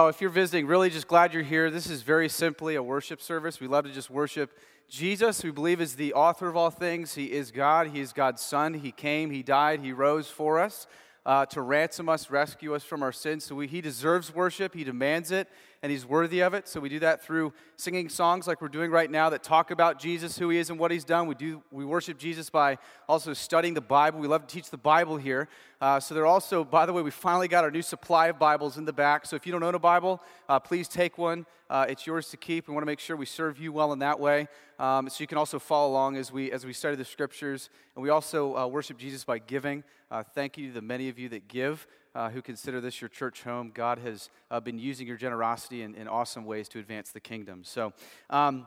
Oh, if you're visiting, really just glad you're here. This is very simply a worship service. We love to just worship Jesus, we believe is the author of all things. He is God. He is God's Son. He came, He died, He rose for us uh, to ransom us, rescue us from our sins. So we, He deserves worship, He demands it, and He's worthy of it. So we do that through singing songs like we're doing right now that talk about Jesus, who He is, and what He's done. We do we worship Jesus by also studying the Bible. We love to teach the Bible here. Uh, so they're also, by the way, we finally got our new supply of Bibles in the back. So if you don't own a Bible, uh, please take one. Uh, it's yours to keep. We want to make sure we serve you well in that way. Um, so you can also follow along as we as we study the scriptures, and we also uh, worship Jesus by giving. Uh, thank you to the many of you that give. Uh, who consider this your church home. God has uh, been using your generosity in, in, awesome ways to advance the kingdom. So, um,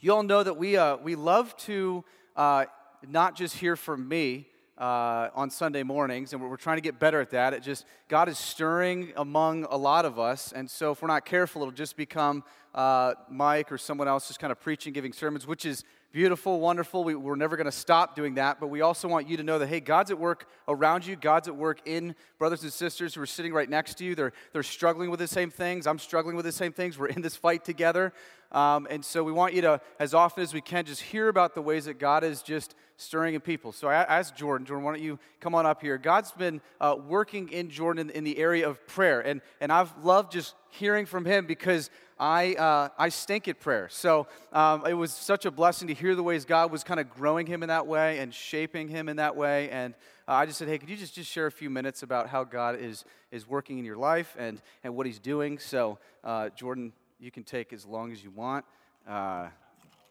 you all know that we, uh, we love to uh, not just hear from me, uh, on Sunday mornings, and we're, we're, trying to get better at that. It just, God is stirring among a lot of us, and so if we're not careful, it'll just become uh, Mike or someone else just kind of preaching, giving sermons, which is beautiful, wonderful. We, are never going to stop doing that, but we also want you to know that, hey, God's at work around you. God's at work in brothers and sisters who are sitting right next to you. They're, they're struggling with the same things. I'm struggling with the same things. We're in this fight together. Um, and so we want you to, as often as we can, just hear about the ways that God is just stirring in people. So I asked Jordan, Jordan, why don't you come on up here? God's been uh, working in Jordan in, in, the area of prayer. And, and I've loved just hearing from him because I, uh, I stink at prayer. So um, it was such a blessing to hear the ways God was kind of growing him in that way and shaping him in that way. And uh, I just said, hey, could you just, just share a few minutes about how God is, is working in your life and, and what he's doing? So, uh, Jordan, you can take as long as you want. Uh,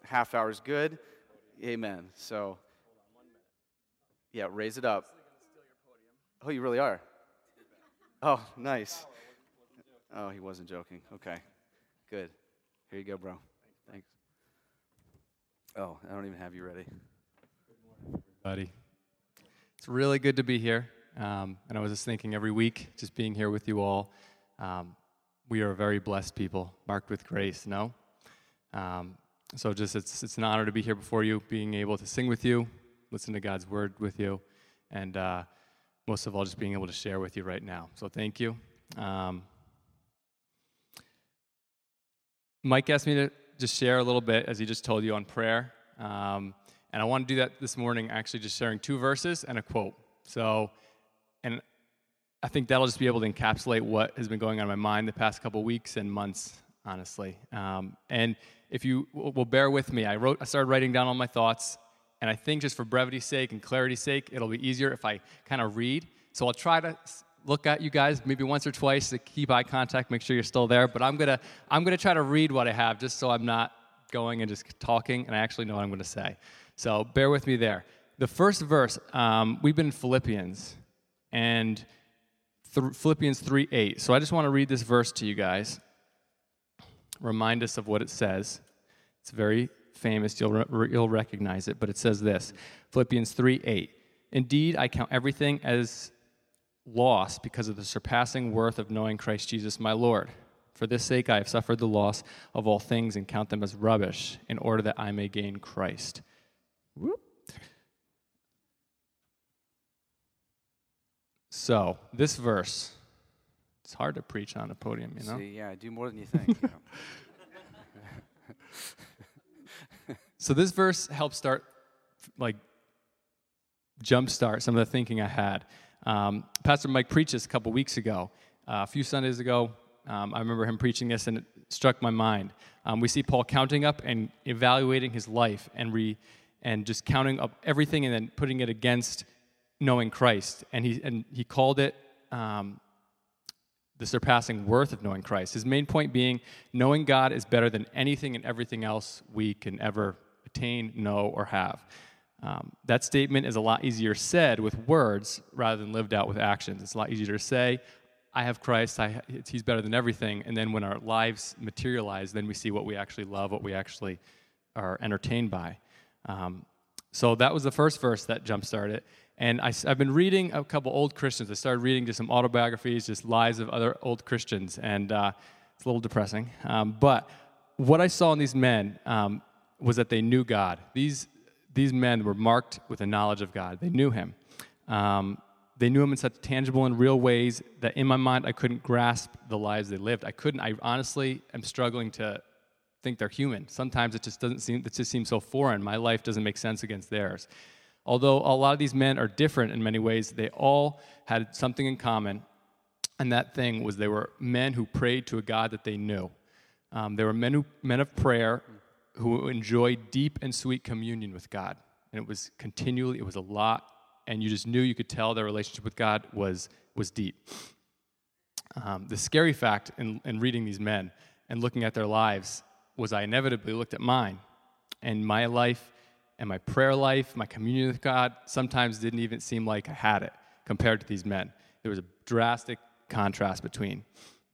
half hour is good. Amen. So, yeah, raise it up. Oh, you really are? Oh, nice. Oh, he wasn't joking. Okay, good. Here you go, bro. Thanks. Oh, I don't even have you ready. Everybody. It's really good to be here. Um, and I was just thinking every week, just being here with you all. Um, we are very blessed people, marked with grace, no? Um, so just it's, it's an honor to be here before you, being able to sing with you, listen to God's word with you, and uh, most of all, just being able to share with you right now. So thank you. Um, Mike asked me to just share a little bit, as he just told you, on prayer. Um, and I want to do that this morning, actually, just sharing two verses and a quote. So, and I think that'll just be able to encapsulate what has been going on in my mind the past couple weeks and months, honestly. Um, and if you will bear with me, I wrote, I started writing down all my thoughts, and I think just for brevity's sake and clarity's sake, it'll be easier if I kind of read. So I'll try to look at you guys maybe once or twice to keep eye contact, make sure you're still there. But I'm gonna, I'm gonna try to read what I have just so I'm not going and just talking, and I actually know what I'm gonna say. So bear with me there. The first verse, um, we've been in Philippians, and th- Philippians 3 8. So I just want to read this verse to you guys, remind us of what it says. It's very famous, you'll, re- you'll recognize it, but it says this Philippians 3 8. Indeed, I count everything as loss because of the surpassing worth of knowing Christ Jesus my Lord. For this sake I have suffered the loss of all things and count them as rubbish, in order that I may gain Christ. Whoop. So, this verse, it's hard to preach on a podium, you know? See, yeah, I do more than you think. You know? so, this verse helps start, like, jumpstart some of the thinking I had. Um, Pastor Mike preached this a couple weeks ago. Uh, a few Sundays ago, um, I remember him preaching this, and it struck my mind. Um, we see Paul counting up and evaluating his life and, re, and just counting up everything and then putting it against knowing Christ, and he and he called it um, the surpassing worth of knowing Christ. His main point being knowing God is better than anything and everything else we can ever attain, know, or have. Um, that statement is a lot easier said with words rather than lived out with actions. It's a lot easier to say, I have Christ, I, He's better than everything. And then when our lives materialize, then we see what we actually love, what we actually are entertained by. Um, so that was the first verse that jump started. And I, have been reading a couple old Christians. I started reading just some autobiographies, just lives of other old Christians, and uh, it's a little depressing. Um, but what I saw in these men um, was that they knew God. These, these men were marked with a knowledge of God, they knew Him. Um, they knew him in such tangible and real ways that in my mind I couldn't grasp the lives they lived. I couldn't. I honestly am struggling to think they're human. Sometimes it just doesn't seem. It just seems so foreign. My life doesn't make sense against theirs. Although a lot of these men are different in many ways, they all had something in common, and that thing was they were men who prayed to a God that they knew. Um, they were men, who, men of prayer who enjoyed deep and sweet communion with God. And it was continually, it was a lot, and you just knew you could tell their relationship with God was, was deep. Um, the scary fact in, in reading these men and looking at their lives was I inevitably looked at mine, and my life and my prayer life, my communion with God, sometimes didn't even seem like I had it compared to these men. There was a drastic contrast between.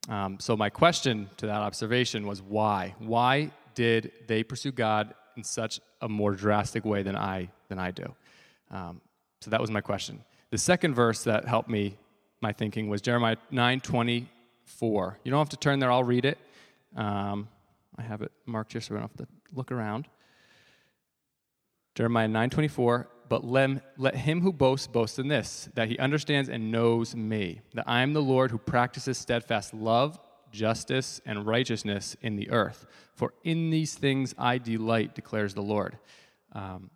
Um, so, my question to that observation was why? Why did they pursue God in such a more drastic way than I, than I do? Um, so, that was my question. The second verse that helped me, my thinking, was Jeremiah 9 24. You don't have to turn there, I'll read it. Um, I have it marked here so we don't have to look around. Jeremiah 9:24, but let, let him who boasts boast in this, that he understands and knows me, that I am the Lord who practices steadfast love, justice, and righteousness in the earth. For in these things I delight, declares the Lord. Um,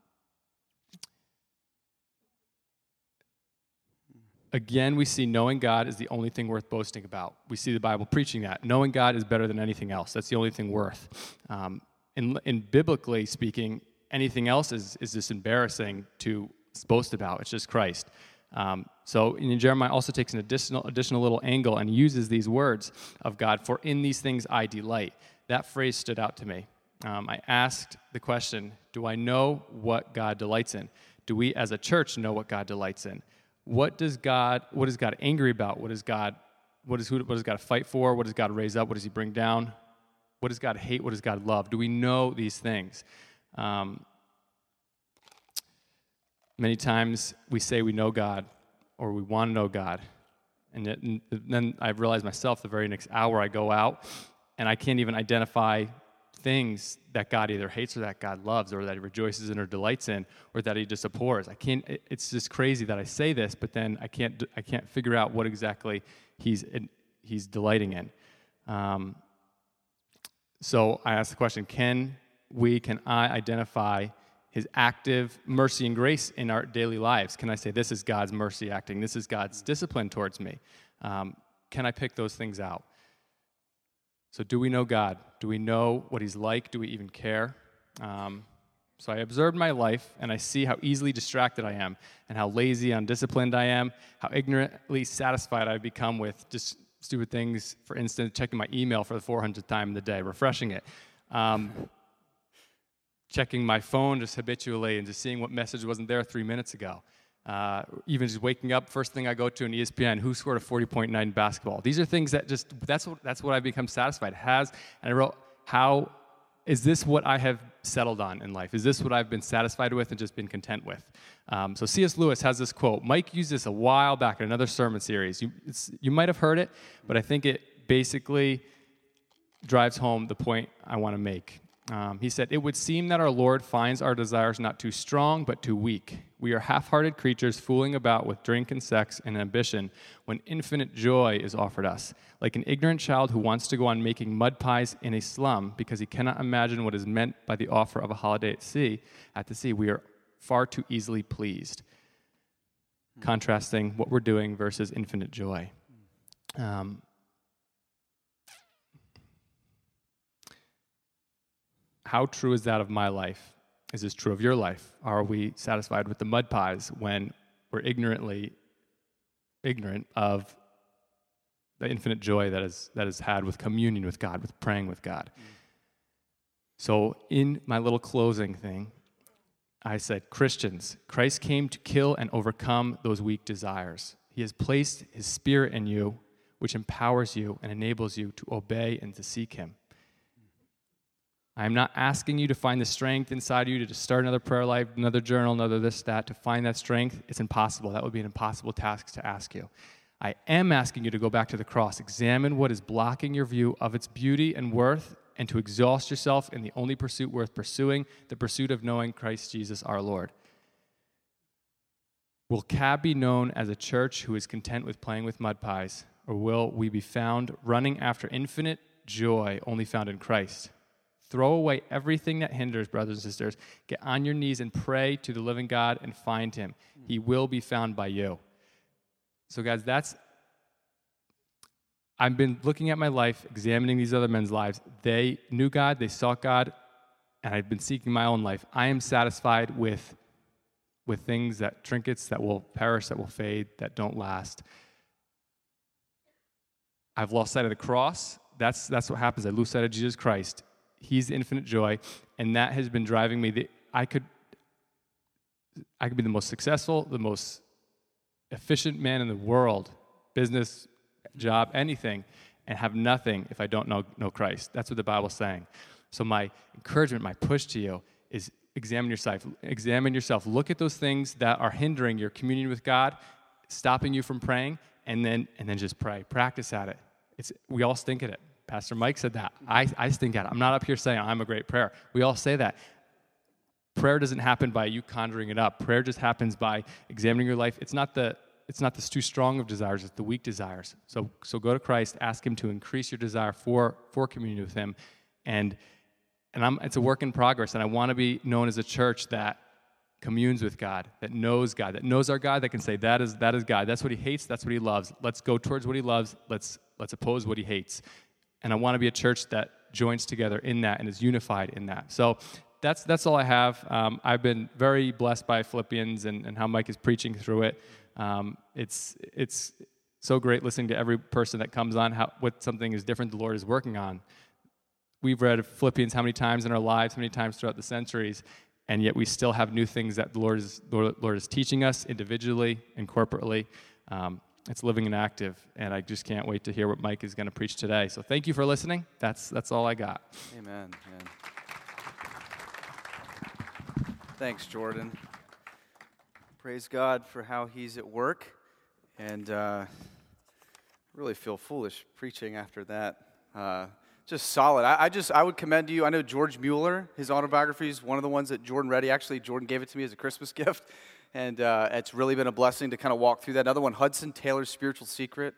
again, we see knowing God is the only thing worth boasting about. We see the Bible preaching that. Knowing God is better than anything else. That's the only thing worth. Um, in, in biblically speaking, anything else is, is just embarrassing to boast about. It's just Christ. Um, so Jeremiah also takes an additional, additional little angle and uses these words of God, for in these things I delight. That phrase stood out to me. Um, I asked the question, do I know what God delights in? Do we as a church know what God delights in? What does God, what is God angry about? What is God, what, is, who, what does God fight for? What does God raise up? What does he bring down? What does God hate? What does God love? Do we know these things? Um, many times we say we know God or we want to know God. And, then I realize myself the very next hour I go out and I can't even identify things that God either hates or that God loves or that he rejoices in or delights in or that he just abhors. I can't it's just crazy that I say this but then I can't I can't figure out what exactly he's he's delighting in. Um, so I ask the question, can we can I identify his active mercy and grace in our daily lives? Can I say, this is God's mercy acting? This is God's discipline towards me? Um, can I pick those things out? So, do we know God? Do we know what He's like? Do we even care? Um, so, I observed my life and I see how easily distracted I am, and how lazy, undisciplined I am, how ignorantly satisfied I've become with just stupid things. For instance, checking my email for the 400th time in the day, refreshing it. Um, checking my phone just habitually and just seeing what message wasn't there three minutes ago. Uh, even just waking up, first thing I go to an ESPN, who scored a 40.9 basketball. These are things that just, that's what, that's what I've become satisfied. Has, and I wrote, how, is this what I have settled on in life? Is this what I've been satisfied with and just been content with? Um, so C.S. Lewis has this quote. Mike used this a while back in another sermon series. You, you might have heard it, but I think it basically drives home the point I want to make. Um, he said, It would seem that our Lord finds our desires not too strong, but too weak. We are half hearted creatures fooling about with drink and sex and ambition when infinite joy is offered us. Like an ignorant child who wants to go on making mud pies in a slum because he cannot imagine what is meant by the offer of a holiday at sea, at the sea, we are far too easily pleased. Contrasting what we're doing versus infinite joy. Um, How true is that of my life? Is this true of your life? Are we satisfied with the mud pies when we're ignorantly ignorant of the infinite joy that is, that is had with communion with God, with praying with God? Mm. So, in my little closing thing, I said, Christians, Christ came to kill and overcome those weak desires. He has placed his spirit in you, which empowers you and enables you to obey and to seek him. I'm not asking you to find the strength inside you to start another prayer life, another journal, another this, that, to find that strength. It's impossible. That would be an impossible task to ask you. I am asking you to go back to the cross, examine what is blocking your view of its beauty and worth, and to exhaust yourself in the only pursuit worth pursuing the pursuit of knowing Christ Jesus our Lord. Will Cab be known as a church who is content with playing with mud pies, or will we be found running after infinite joy only found in Christ? Throw away everything that hinders, brothers and sisters. Get on your knees and pray to the living God and find him. He will be found by you. So, guys, that's. I've been looking at my life, examining these other men's lives. They knew God, they sought God, and I've been seeking my own life. I am satisfied with, with things that trinkets that will perish, that will fade, that don't last. I've lost sight of the cross. That's, that's what happens. I lose sight of Jesus Christ. He's infinite joy, and that has been driving me. The, I could, I could be the most successful, the most efficient man in the world, business, job, anything, and have nothing if I don't know, know Christ. That's what the Bible's saying. So my encouragement, my push to you is examine yourself. Examine yourself. Look at those things that are hindering your communion with God, stopping you from praying, and then and then just pray. Practice at it. It's we all stink at it. Pastor Mike said that. I, I stink at it. I'm not up here saying I'm a great prayer. We all say that. Prayer doesn't happen by you conjuring it up. Prayer just happens by examining your life. It's not the it's not the too strong of desires, it's the weak desires. So so go to Christ, ask him to increase your desire for for communion with him. And and I'm, it's a work in progress, and I want to be known as a church that communes with God, that knows God, that knows our God, that can say, that is, that is God. That's what he hates, that's what he loves. Let's go towards what he loves, let's, let's oppose what he hates. And I want to be a church that joins together in that and is unified in that. So that's, that's all I have. Um, I've been very blessed by Philippians and, and how Mike is preaching through it. Um, it's, it's so great listening to every person that comes on, how, what something is different the Lord is working on. We've read Philippians how many times in our lives, how many times throughout the centuries, and yet we still have new things that the Lord is, Lord, Lord is teaching us individually and corporately. Um, it's living and active, and I just can't wait to hear what Mike is going to preach today. So thank you for listening. That's that's all I got. Amen. Thanks, Jordan. Praise God for how He's at work, and uh, really feel foolish preaching after that. Uh, just solid. I, I, just I would commend you. I know George Mueller, his autobiography is one of the ones that Jordan read. Actually, Jordan gave it to me as a Christmas gift and uh, it's really been a blessing to kind of walk through that. Another one, Hudson Taylor's Spiritual Secret.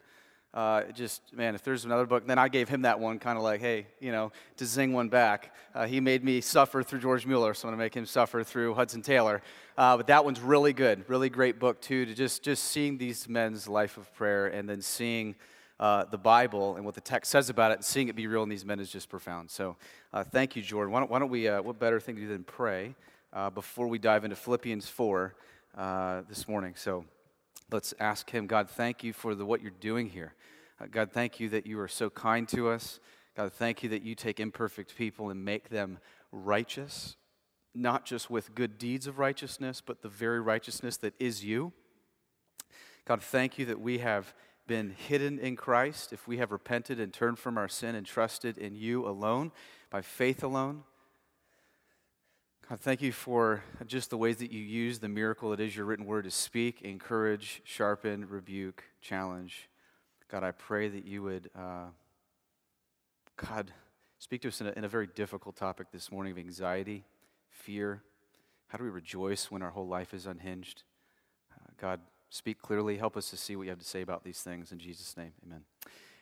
Uh, just man, if there's another book, then I gave him that one, kind of like, hey, you know, to zing one back. Uh, he made me suffer through George Mueller, so I'm gonna make him suffer through Hudson Taylor. Uh, but that one's really good, really great book too. To just just seeing these men's life of prayer, and then seeing uh, the Bible and what the text says about it, and seeing it be real in these men is just profound. So, uh, thank you, Jordan. Why don't, why don't we? Uh, what better thing to do than pray before we dive into Philippians four? Uh, this morning. So let's ask Him, God, thank you for the, what you're doing here. Uh, God, thank you that you are so kind to us. God, thank you that you take imperfect people and make them righteous, not just with good deeds of righteousness, but the very righteousness that is you. God, thank you that we have been hidden in Christ if we have repented and turned from our sin and trusted in you alone, by faith alone. God, thank you for just the ways that you use the miracle that is your written word to speak, encourage, sharpen, rebuke, challenge. God, I pray that you would, uh, God, speak to us in a, in a very difficult topic this morning of anxiety, fear. How do we rejoice when our whole life is unhinged? Uh, God, speak clearly. Help us to see what you have to say about these things. In Jesus' name, amen.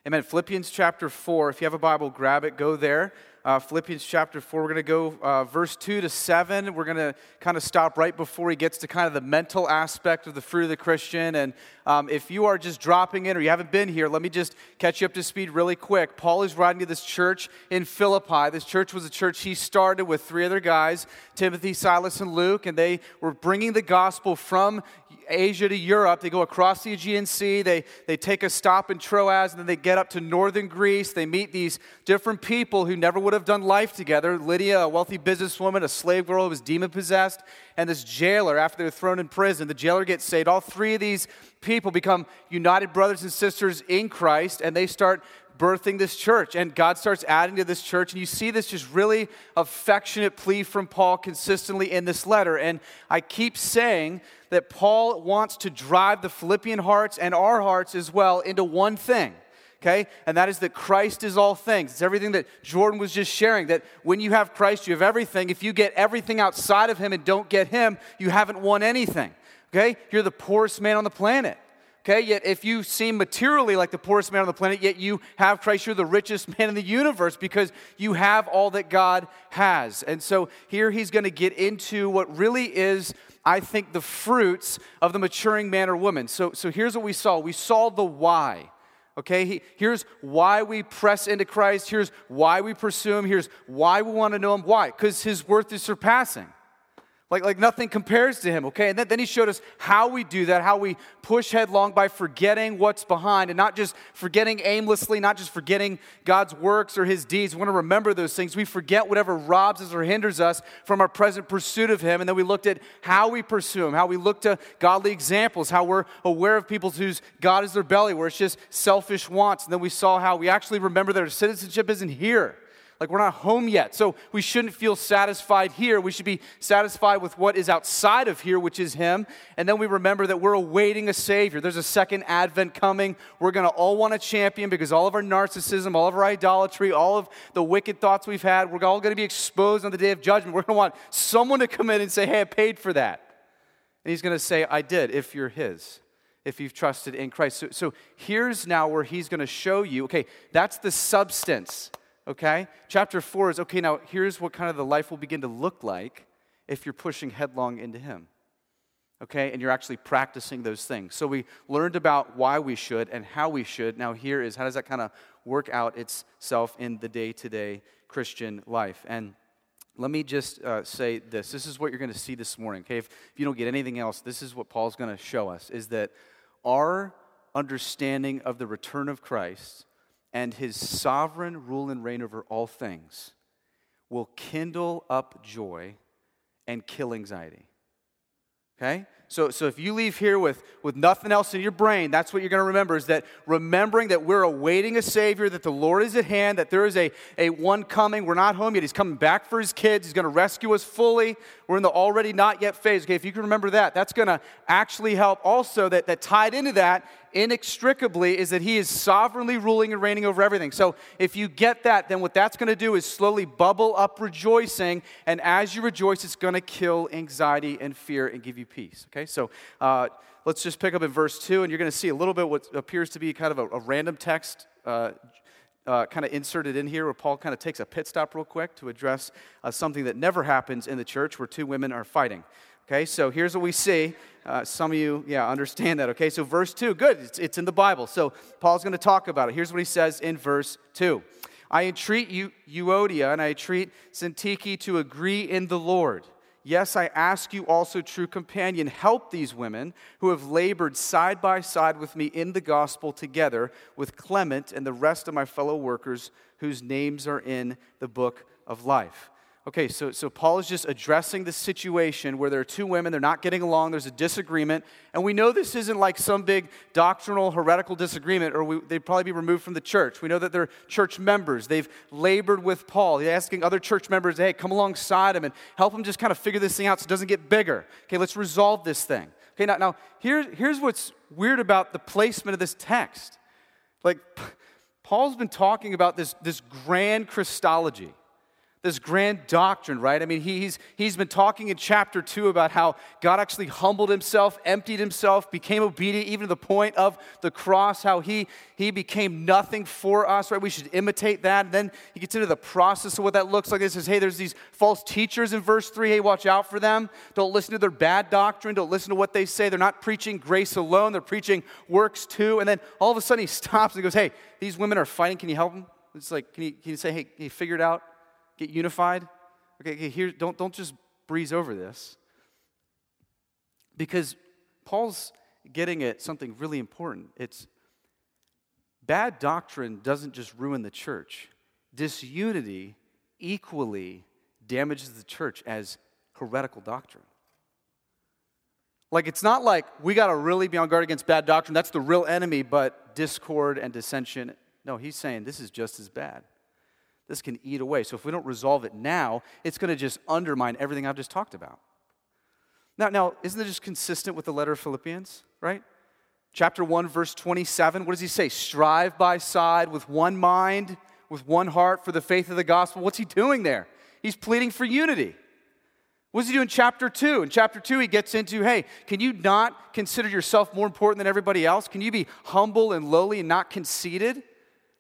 Amen. Philippians chapter 4. If you have a Bible, grab it, go there. Uh, Philippians chapter 4. We're going to go uh, verse 2 to 7. We're going to kind of stop right before he gets to kind of the mental aspect of the fruit of the Christian. And um, if you are just dropping in or you haven't been here, let me just catch you up to speed really quick. Paul is writing to this church in Philippi. This church was a church he started with three other guys Timothy, Silas, and Luke. And they were bringing the gospel from Asia to Europe. They go across the Aegean Sea. They, they take a stop in Troas, and then they get up to northern Greece. They meet these different people who never would have done life together Lydia, a wealthy businesswoman, a slave girl who was demon possessed, and this jailer after they're thrown in prison. The jailer gets saved. All three of these people become united brothers and sisters in Christ, and they start birthing this church. And God starts adding to this church. And you see this just really affectionate plea from Paul consistently in this letter. And I keep saying that Paul wants to drive the Philippian hearts and our hearts as well into one thing. Okay? And that is that Christ is all things. It's everything that Jordan was just sharing. That when you have Christ, you have everything. If you get everything outside of Him and don't get Him, you haven't won anything. Okay? You're the poorest man on the planet. Okay, yet if you seem materially like the poorest man on the planet, yet you have Christ, you're the richest man in the universe because you have all that God has. And so here he's going to get into what really is, I think, the fruits of the maturing man or woman. So, so here's what we saw we saw the why. Okay, he, here's why we press into Christ. Here's why we pursue him. Here's why we want to know him. Why? Because his worth is surpassing. Like, like nothing compares to him, okay? And then, then he showed us how we do that, how we push headlong by forgetting what's behind and not just forgetting aimlessly, not just forgetting God's works or his deeds. We want to remember those things. We forget whatever robs us or hinders us from our present pursuit of him. And then we looked at how we pursue him, how we look to godly examples, how we're aware of people whose God is their belly, where it's just selfish wants. And then we saw how we actually remember that our citizenship isn't here like we're not home yet. So we shouldn't feel satisfied here. We should be satisfied with what is outside of here, which is Him. And then we remember that we're awaiting a Savior. There's a second advent coming. We're going to all want a champion because all of our narcissism, all of our idolatry, all of the wicked thoughts we've had, we're all going to be exposed on the day of judgment. We're going to want someone to come in and say, Hey, I paid for that. And He's going to say, I did, if you're His if you've trusted in Christ. So, so, here's now where he's going to show you okay, that's the substance okay? Chapter four is okay, now here's what kind of the life will begin to look like if you're pushing headlong into Him, okay? And you're actually practicing those things. So we learned about why we should and how we should. Now, here is how does that kind of work out itself in the day to day Christian life? And let me just uh, say this this is what you're going to see this morning, okay? If, if you don't get anything else, this is what Paul's going to show us is that our understanding of the return of Christ and his sovereign rule and reign over all things will kindle up joy and kill anxiety. Okay? So, so if you leave here with, with nothing else in your brain, that's what you're going to remember is that remembering that we're awaiting a Savior, that the Lord is at hand, that there is a, a one coming. We're not home yet. He's coming back for his kids. He's going to rescue us fully. We're in the already not yet phase. Okay, if you can remember that, that's going to actually help. Also, that, that tied into that inextricably is that he is sovereignly ruling and reigning over everything. So if you get that, then what that's going to do is slowly bubble up rejoicing. And as you rejoice, it's going to kill anxiety and fear and give you peace. Okay, so uh, let's just pick up in verse 2, and you're going to see a little bit what appears to be kind of a, a random text. Uh, uh, kind of inserted in here where Paul kind of takes a pit stop real quick to address uh, something that never happens in the church where two women are fighting. Okay, so here's what we see. Uh, some of you, yeah, understand that. Okay, so verse 2, good, it's, it's in the Bible. So Paul's going to talk about it. Here's what he says in verse 2 I entreat you, Euodia and I entreat Syntyche to agree in the Lord. Yes, I ask you also, true companion, help these women who have labored side by side with me in the gospel together with Clement and the rest of my fellow workers whose names are in the book of life. Okay, so, so Paul is just addressing the situation where there are two women, they're not getting along, there's a disagreement, and we know this isn't like some big doctrinal, heretical disagreement, or we, they'd probably be removed from the church. We know that they're church members. They've labored with Paul. He's asking other church members, hey, come alongside him and help him just kind of figure this thing out so it doesn't get bigger. Okay, let's resolve this thing. Okay, now, now here, here's what's weird about the placement of this text. Like, Paul's been talking about this, this grand Christology this grand doctrine, right? I mean, he's, he's been talking in chapter two about how God actually humbled himself, emptied himself, became obedient even to the point of the cross, how he, he became nothing for us, right? We should imitate that. And then he gets into the process of what that looks like. He says, hey, there's these false teachers in verse three. Hey, watch out for them. Don't listen to their bad doctrine. Don't listen to what they say. They're not preaching grace alone, they're preaching works too. And then all of a sudden he stops and goes, hey, these women are fighting. Can you help them? It's like, can you, can you say, hey, can you figure it out? Get unified? Okay, okay here, don't, don't just breeze over this. Because Paul's getting at something really important. It's bad doctrine doesn't just ruin the church, disunity equally damages the church as heretical doctrine. Like, it's not like we got to really be on guard against bad doctrine. That's the real enemy, but discord and dissension. No, he's saying this is just as bad this can eat away. So if we don't resolve it now, it's going to just undermine everything I've just talked about. Now, now, isn't it just consistent with the letter of Philippians, right? Chapter 1, verse 27, what does he say? Strive by side with one mind, with one heart for the faith of the gospel. What's he doing there? He's pleading for unity. What does he do in chapter two? In chapter two, he gets into hey, can you not consider yourself more important than everybody else? Can you be humble and lowly and not conceited?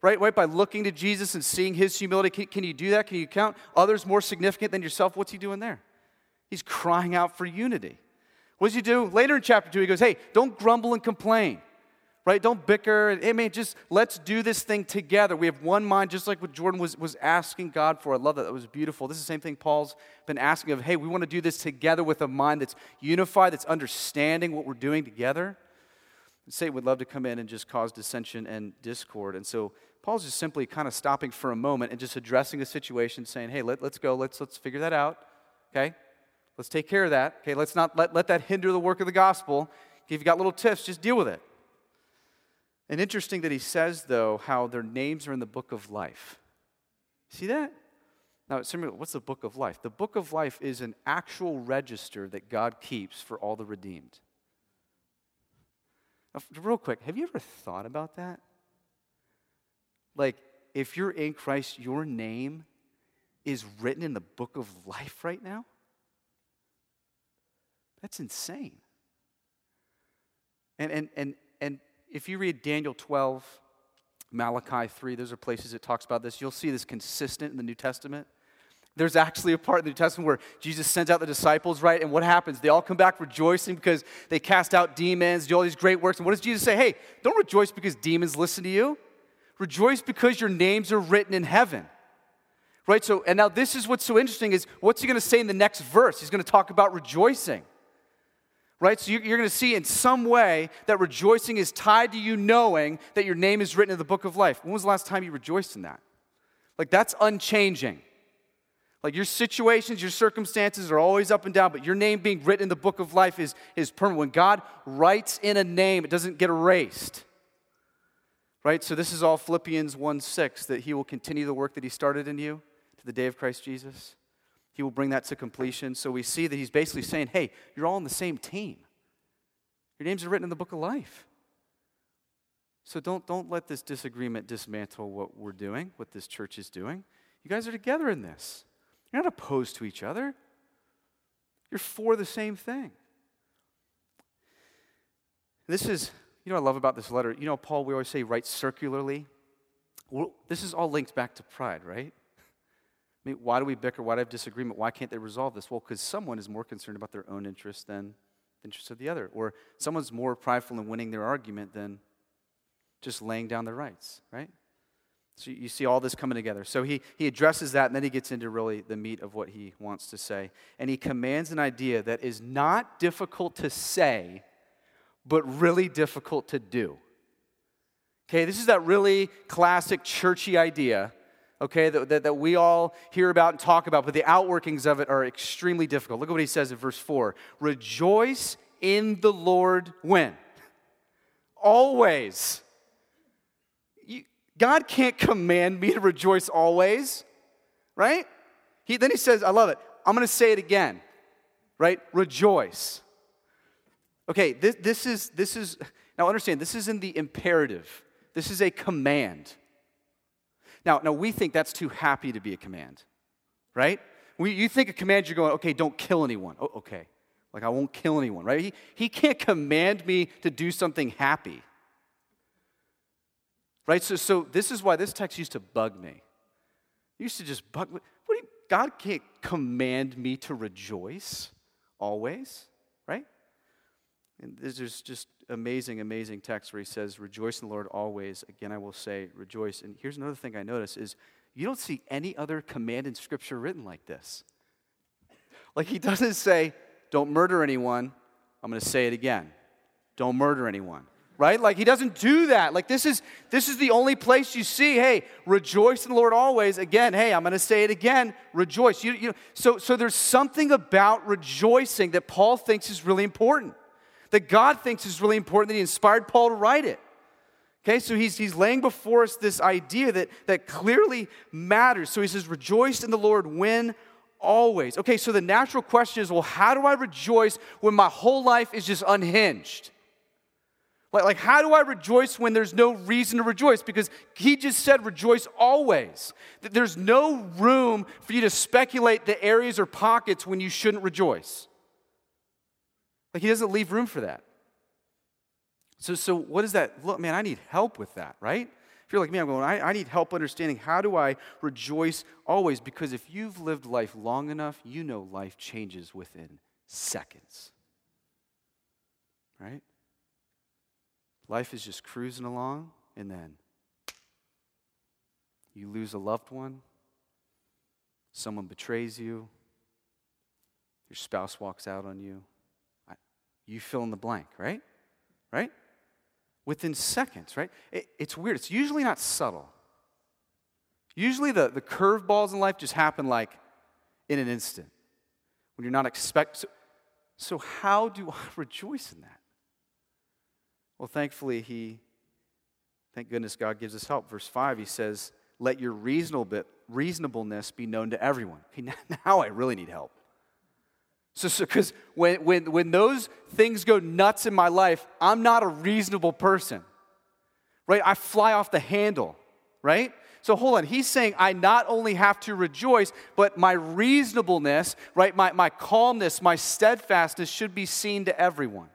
Right, right, by looking to Jesus and seeing his humility. Can, can you do that? Can you count others more significant than yourself? What's he doing there? He's crying out for unity. What does he do? Later in chapter 2, he goes, Hey, don't grumble and complain, right? Don't bicker. Hey, man, just let's do this thing together. We have one mind, just like what Jordan was, was asking God for. I love that. That was beautiful. This is the same thing Paul's been asking of, Hey, we want to do this together with a mind that's unified, that's understanding what we're doing together. Satan would love to come in and just cause dissension and discord. And so Paul's just simply kind of stopping for a moment and just addressing a situation, saying, Hey, let, let's go, let's, let's figure that out. Okay? Let's take care of that. Okay, let's not let, let that hinder the work of the gospel. If you've got little tiffs, just deal with it. And interesting that he says, though, how their names are in the book of life. See that? Now, what's the book of life? The book of life is an actual register that God keeps for all the redeemed. Now, real quick, have you ever thought about that? Like, if you're in Christ, your name is written in the book of life right now? That's insane. And, and, and, and if you read Daniel 12, Malachi 3, those are places it talks about this. You'll see this consistent in the New Testament. There's actually a part in the New Testament where Jesus sends out the disciples, right? And what happens? They all come back rejoicing because they cast out demons, do all these great works. And what does Jesus say? Hey, don't rejoice because demons listen to you. Rejoice because your names are written in heaven. Right? So, and now this is what's so interesting is what's he going to say in the next verse? He's going to talk about rejoicing right? So you're going to see in some way that rejoicing is tied to you knowing that your name is written in the book of life. When was the last time you rejoiced in that? Like that's unchanging. Like your situations, your circumstances are always up and down, but your name being written in the book of life is, is permanent. When God writes in a name, it doesn't get erased. Right? So this is all Philippians 1 6, that he will continue the work that he started in you to the day of Christ Jesus. He will bring that to completion. So we see that he's basically saying, hey, you're all on the same team. Your names are written in the book of life. So don't, don't let this disagreement dismantle what we're doing, what this church is doing. You guys are together in this. You're not opposed to each other, you're for the same thing. This is, you know, what I love about this letter. You know, Paul, we always say, write circularly. Well, this is all linked back to pride, right? I mean, why do we bicker? Why do we have disagreement? Why can't they resolve this? Well, because someone is more concerned about their own interest than the interest of the other. Or someone's more prideful in winning their argument than just laying down their rights, right? So you see all this coming together. So he, he addresses that, and then he gets into really the meat of what he wants to say. And he commands an idea that is not difficult to say, but really difficult to do. Okay, this is that really classic churchy idea okay, that, that, that, we all hear about and talk about, but the outworkings of it are extremely difficult. Look at what he says in verse 4 Rejoice in the Lord when? Always. You, God can't command me to rejoice always, right? He, then he says, I love it. I'm going to say it again, right? Rejoice. Okay, this, this is, this is, now understand, this is in the imperative. This is a command. Now, now we think that's too happy to be a command, right? We, you think a command, you're going, okay, don't kill anyone. Oh, okay. Like, I won't kill anyone, right? He, he can't command me to do something happy. Right? So, so this is why this text used to bug me. It used to just bug me. What you, God can't command me to rejoice always? And there's just amazing, amazing text where he says, Rejoice in the Lord always. Again, I will say, rejoice. And here's another thing I notice is you don't see any other command in Scripture written like this. Like he doesn't say, Don't murder anyone. I'm going to say it again. Don't murder anyone. Right? Like he doesn't do that. Like this is this is the only place you see, hey, rejoice in the Lord always. Again, hey, I'm going to say it again, rejoice. You, you, so, so there's something about rejoicing that Paul thinks is really important that God thinks is really important that he inspired Paul to write it. Okay, so he's, he's laying before us this idea that, that clearly matters. So he says, Rejoice in the Lord when always. Okay, so the natural question is, well, how do I rejoice when my whole life is just unhinged? Like, like, how do I rejoice when there's no reason to rejoice? Because he just said, rejoice always. That there's no room for you to speculate the areas or pockets when you shouldn't rejoice. Like, he doesn't leave room for that. So, so what does that look? Man, I need help with that, right? If you're like me, I'm going, I, I need help understanding how do I rejoice always? Because if you've lived life long enough, you know life changes within seconds, right? Life is just cruising along, and then you lose a loved one, someone betrays you, your spouse walks out on you. You fill in the blank, right? Right? Within seconds, right? It, it's weird. It's usually not subtle. Usually the, the curveballs in life just happen like in an instant when you're not expecting. So, so, how do I rejoice in that? Well, thankfully, he, thank goodness God gives us help. Verse 5, he says, Let your reasonable, reasonableness be known to everyone. Okay, now I really need help. So, because so, when, when, when those things go nuts in my life, I'm not a reasonable person, right? I fly off the handle, right? So hold on. He's saying I not only have to rejoice, but my reasonableness, right? My, my calmness, my steadfastness should be seen to everyone.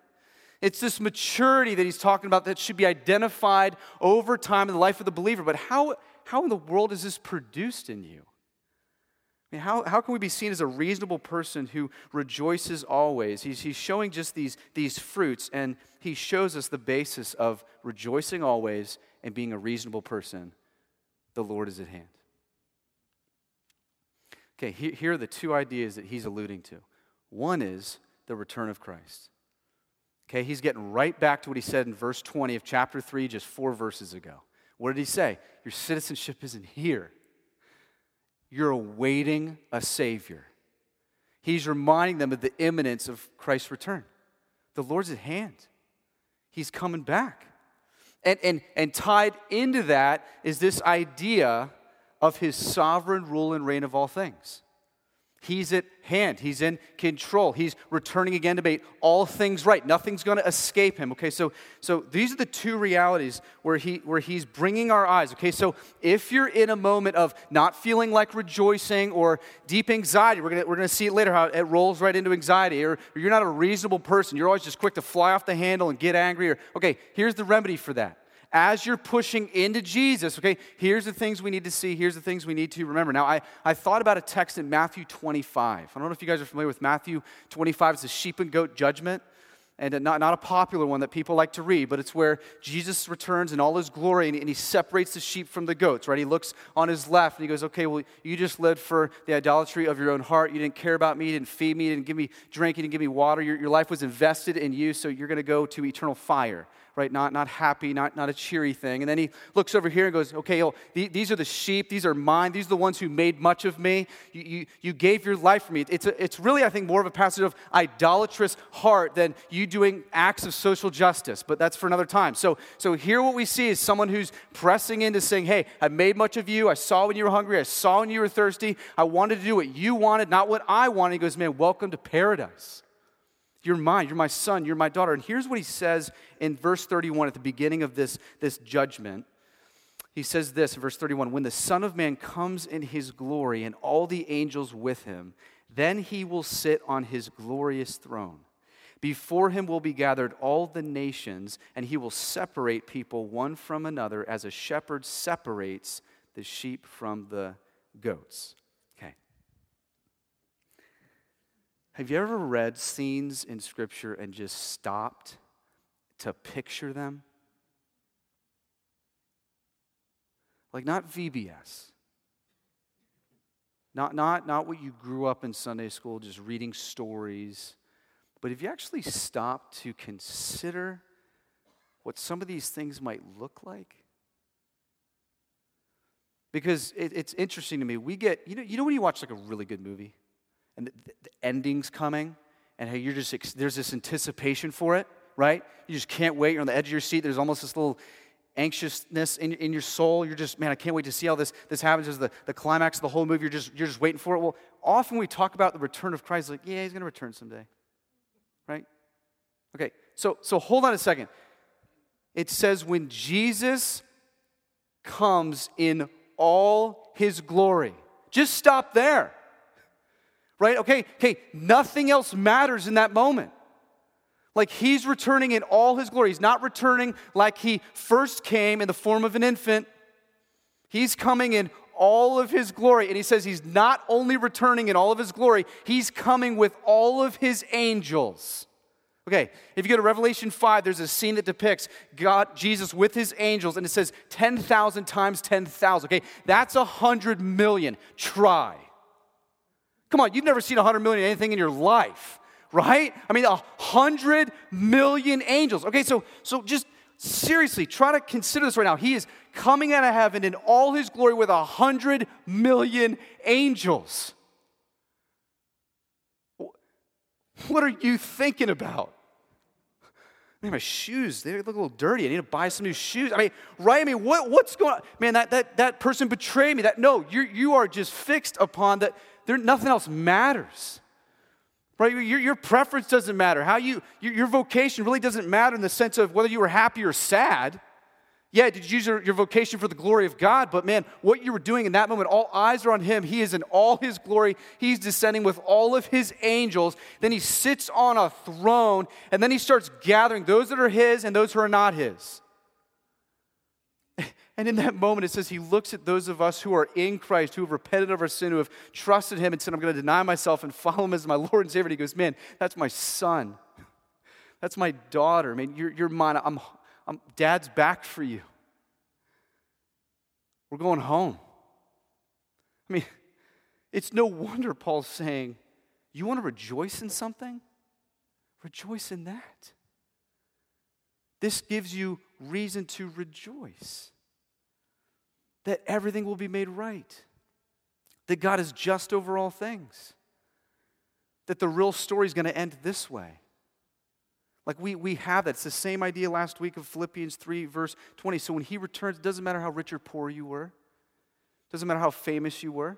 It's this maturity that he's talking about that should be identified over time in the life of the believer. But how, how in the world is this produced in you? I mean, how, how can we be seen as a reasonable person who rejoices always? He's, he's showing just these, these fruits, and he shows us the basis of rejoicing always and being a reasonable person. The Lord is at hand. Okay, here, here are the two ideas that he's alluding to. One is the return of Christ. Okay, he's getting right back to what he said in verse 20 of chapter 3, just four verses ago. What did he say? Your citizenship isn't here, you're awaiting a Savior. He's reminding them of the imminence of Christ's return. The Lord's at hand, He's coming back. And, and, and tied into that is this idea of His sovereign rule and reign of all things. He's at hand. He's in control. He's returning again to make all things right. Nothing's going to escape him. Okay, so, so these are the two realities where, he, where he's bringing our eyes. Okay, so if you're in a moment of not feeling like rejoicing or deep anxiety, we're going we're gonna see it later how it rolls right into anxiety, or, or you're not a reasonable person, you're always just quick to fly off the handle and get angry, or, okay, here's the remedy for that as you're pushing into Jesus, okay, here's the things we need to see, here's the things we need to remember. Now, I, I thought about a text in Matthew 25. I don't know if you guys are familiar with Matthew 25. It's the sheep and goat judgment. And not, not a popular one that people like to read, but it's where Jesus returns in all his glory and, and he separates the sheep from the goats, right? He looks on his left and he goes, Okay, well, you just lived for the idolatry of your own heart. You didn't care about me, you didn't feed me, you didn't give me drink, you didn't give me water. Your, your life was invested in you, so you're going to go to eternal fire right? Not, not happy, not, not a cheery thing. And then he looks over here and goes, okay, these are the sheep. These are mine. These are the ones who made much of me. You, you, you gave your life for me. It's, a, it's really, I think, more of a passage of idolatrous heart than you doing acts of social justice. But that's for another time. So, so here what we see is someone who's pressing into saying, hey, I made much of you. I saw when you were hungry. I saw when you were thirsty. I wanted to do what you wanted, not what I wanted. He goes, man, welcome to paradise. You're mine. You're my son. You're my daughter. And here's what he says in verse 31 at the beginning of this, this judgment. He says this in verse 31 When the Son of Man comes in his glory and all the angels with him, then he will sit on his glorious throne. Before him will be gathered all the nations, and he will separate people one from another as a shepherd separates the sheep from the goats. Have you ever read scenes in Scripture and just stopped to picture them? Like, not VBS. Not, not, not what you grew up in Sunday school, just reading stories. But if you actually stop to consider what some of these things might look like, because it, it's interesting to me. We get, you know, you know when you watch like a really good movie? And the, the ending's coming, and hey, you're just there's this anticipation for it, right? You just can't wait. You're on the edge of your seat. There's almost this little anxiousness in, in your soul. You're just, man, I can't wait to see how this, this happens. Is the, the climax of the whole movie, you're just, you're just waiting for it. Well, often we talk about the return of Christ, like, yeah, he's going to return someday, right? Okay, so, so hold on a second. it says, when Jesus comes in all his glory. Just stop there. Right? Okay, okay, nothing else matters in that moment. Like he's returning in all his glory. He's not returning like he first came in the form of an infant. He's coming in all of his glory. And he says he's not only returning in all of his glory, he's coming with all of his angels. Okay, if you go to Revelation 5, there's a scene that depicts God, Jesus with his angels, and it says 10,000 times 10,000. Okay, that's a 100 million. Try. Come on, you've never seen a 100 million anything in your life, right? I mean, a 100 million angels. Okay, so, so just seriously, try to consider this right now. He is coming out of heaven in all his glory with a 100 million angels. What are you thinking about? Man, my shoes, they look a little dirty. I need to buy some new shoes. I mean, right? I mean, what, what's going on? Man, that, that, that person betrayed me. That no, you you are just fixed upon that there nothing else matters. Right? Your, your preference doesn't matter. How you your, your vocation really doesn't matter in the sense of whether you were happy or sad. Yeah, did you use your, your, vocation for the glory of God? But man, what you were doing in that moment, all eyes are on him. He is in all his glory. He's descending with all of his angels. Then he sits on a throne, and then he starts gathering those that are his and those who are not his. And in that moment, it says he looks at those of us who are in Christ, who have repented of our sin, who have trusted him and said, I'm going to deny myself and follow him as my Lord and Savior. And he goes, Man, that's my son. That's my daughter. I mean, you're, you're mine. I'm, I'm, Dad's back for you. We're going home. I mean, it's no wonder Paul's saying, You want to rejoice in something? Rejoice in that. This gives you reason to rejoice that everything will be made right, that God is just over all things, that the real story is going to end this way. Like we, we have that. It's the same idea last week of Philippians 3, verse 20. So when he returns, it doesn't matter how rich or poor you were, it doesn't matter how famous you were,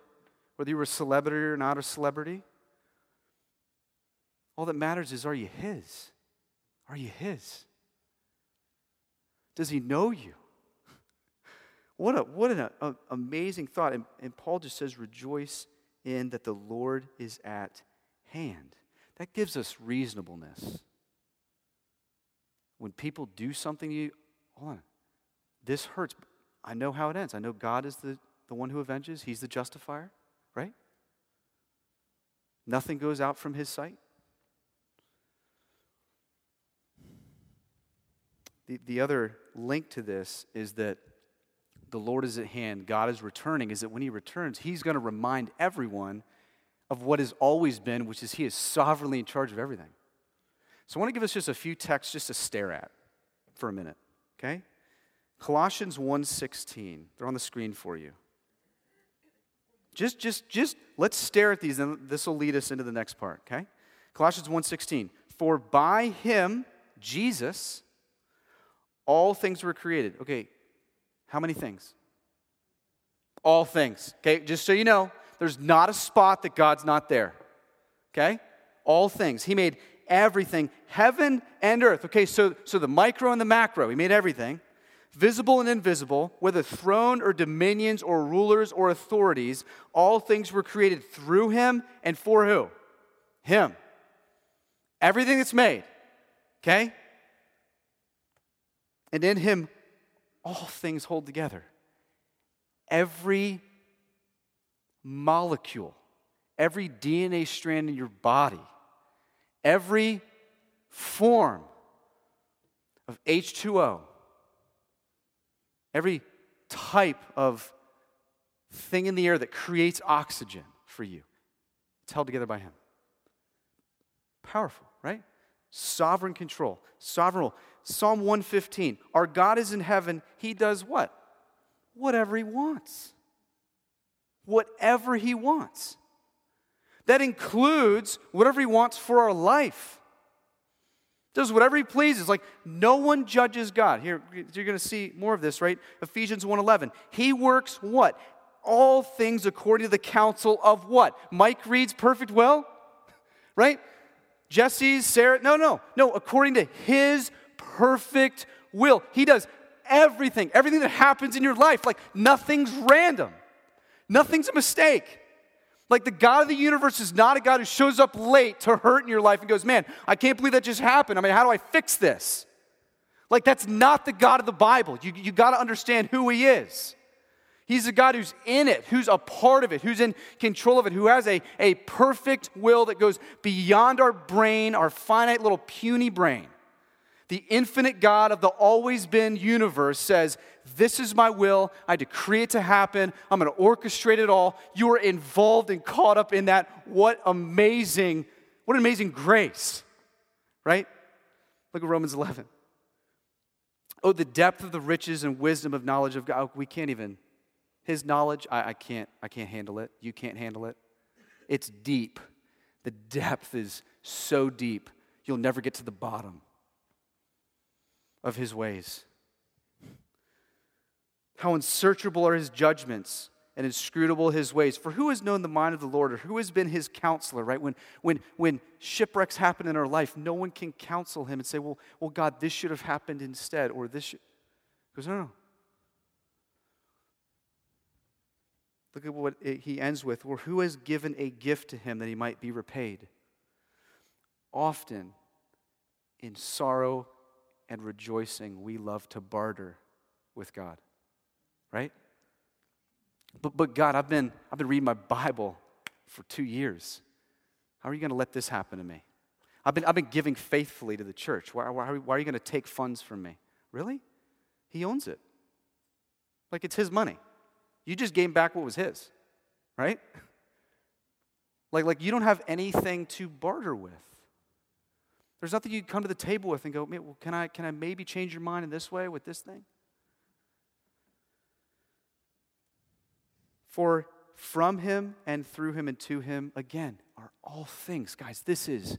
whether you were a celebrity or not a celebrity. All that matters is are you his? Are you his? Does he know you? What, a, what an a, amazing thought. And, and Paul just says, rejoice in that the Lord is at hand. That gives us reasonableness. When people do something you, hold on, this hurts. I know how it ends. I know God is the, the one who avenges, He's the justifier, right? Nothing goes out from His sight. The, the other link to this is that the Lord is at hand, God is returning, is that when He returns, He's going to remind everyone of what has always been, which is He is sovereignly in charge of everything. So I want to give us just a few texts just to stare at for a minute, okay? Colossians 1:16. They're on the screen for you. Just just just let's stare at these and this will lead us into the next part, okay? Colossians 1:16. For by him Jesus all things were created. Okay, how many things? All things. Okay, just so you know, there's not a spot that God's not there. Okay? All things. He made everything, heaven and earth. Okay, so, so the micro and the macro, he made everything. Visible and invisible, whether throne or dominions or rulers or authorities, all things were created through him and for who? Him. Everything that's made. Okay? And in him, all things hold together. Every molecule, every DNA strand in your body every form of H2O, every type of thing in the air that creates oxygen for you, it's held together by Him. Powerful, right? Sovereign control, sovereign rule. Psalm 115 Our God is in heaven, He does what? Whatever He wants. Whatever He wants. That includes whatever He wants for our life. Does whatever He pleases. Like no one judges God. Here, you're going to see more of this, right? Ephesians 1:11. He works what? All things according to the counsel of what? Mike reads perfect will, right? Jesse's, Sarah. No, no, no. According to His perfect will. He does everything, everything that happens in your life. Like nothing's random, nothing's a mistake. Like the God of the universe is not a God who shows up late to hurt in your life and goes, Man, I can't believe that just happened. I mean, how do I fix this? Like that's not the God of the Bible. You, you got to understand who He is. He's a God who's in it, who's a part of it, who's in control of it, who has a, a perfect will that goes beyond our brain, our finite little puny brain. The infinite God of the always been universe says, This is my will. I decree it to happen. I'm going to orchestrate it all. You are involved and caught up in that. What amazing, what amazing grace, right? Look at Romans 11. Oh, the depth of the riches and wisdom of knowledge of God. We can't even his knowledge, I, I, can't, I can't handle it. You can't handle it. It's deep. The depth is so deep, you'll never get to the bottom of his ways. How unsearchable are his judgments and inscrutable his ways. For who has known the mind of the Lord or who has been his counselor, right? When, when, when shipwrecks happen in our life, no one can counsel him and say, well, well God, this should have happened instead, or this should. He goes, no, no. Look at what he ends with. Or who has given a gift to him that he might be repaid? Often, in sorrow and rejoicing, we love to barter with God. Right? But, but God, I've been, I've been reading my Bible for two years. How are you going to let this happen to me? I've been, I've been giving faithfully to the church. Why, why, why are you going to take funds from me? Really? He owns it. Like it's his money. You just gave back what was his, right? Like, like you don't have anything to barter with. There's nothing you can come to the table with and go, well, can I, can I maybe change your mind in this way with this thing? For from him and through him and to him, again, are all things. Guys, this is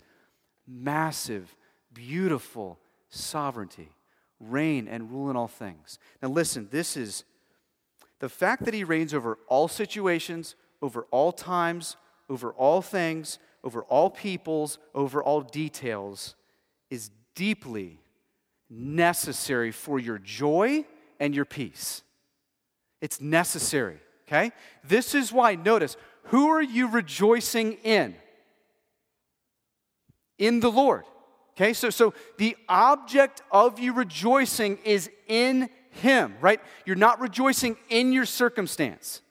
massive, beautiful sovereignty, reign and rule in all things. Now, listen, this is the fact that he reigns over all situations, over all times, over all things, over all peoples, over all details is deeply necessary for your joy and your peace. It's necessary, okay? This is why, notice, who are you rejoicing in? In the Lord. Okay, so, so the object of you rejoicing is in him, right? You're not rejoicing in your circumstance.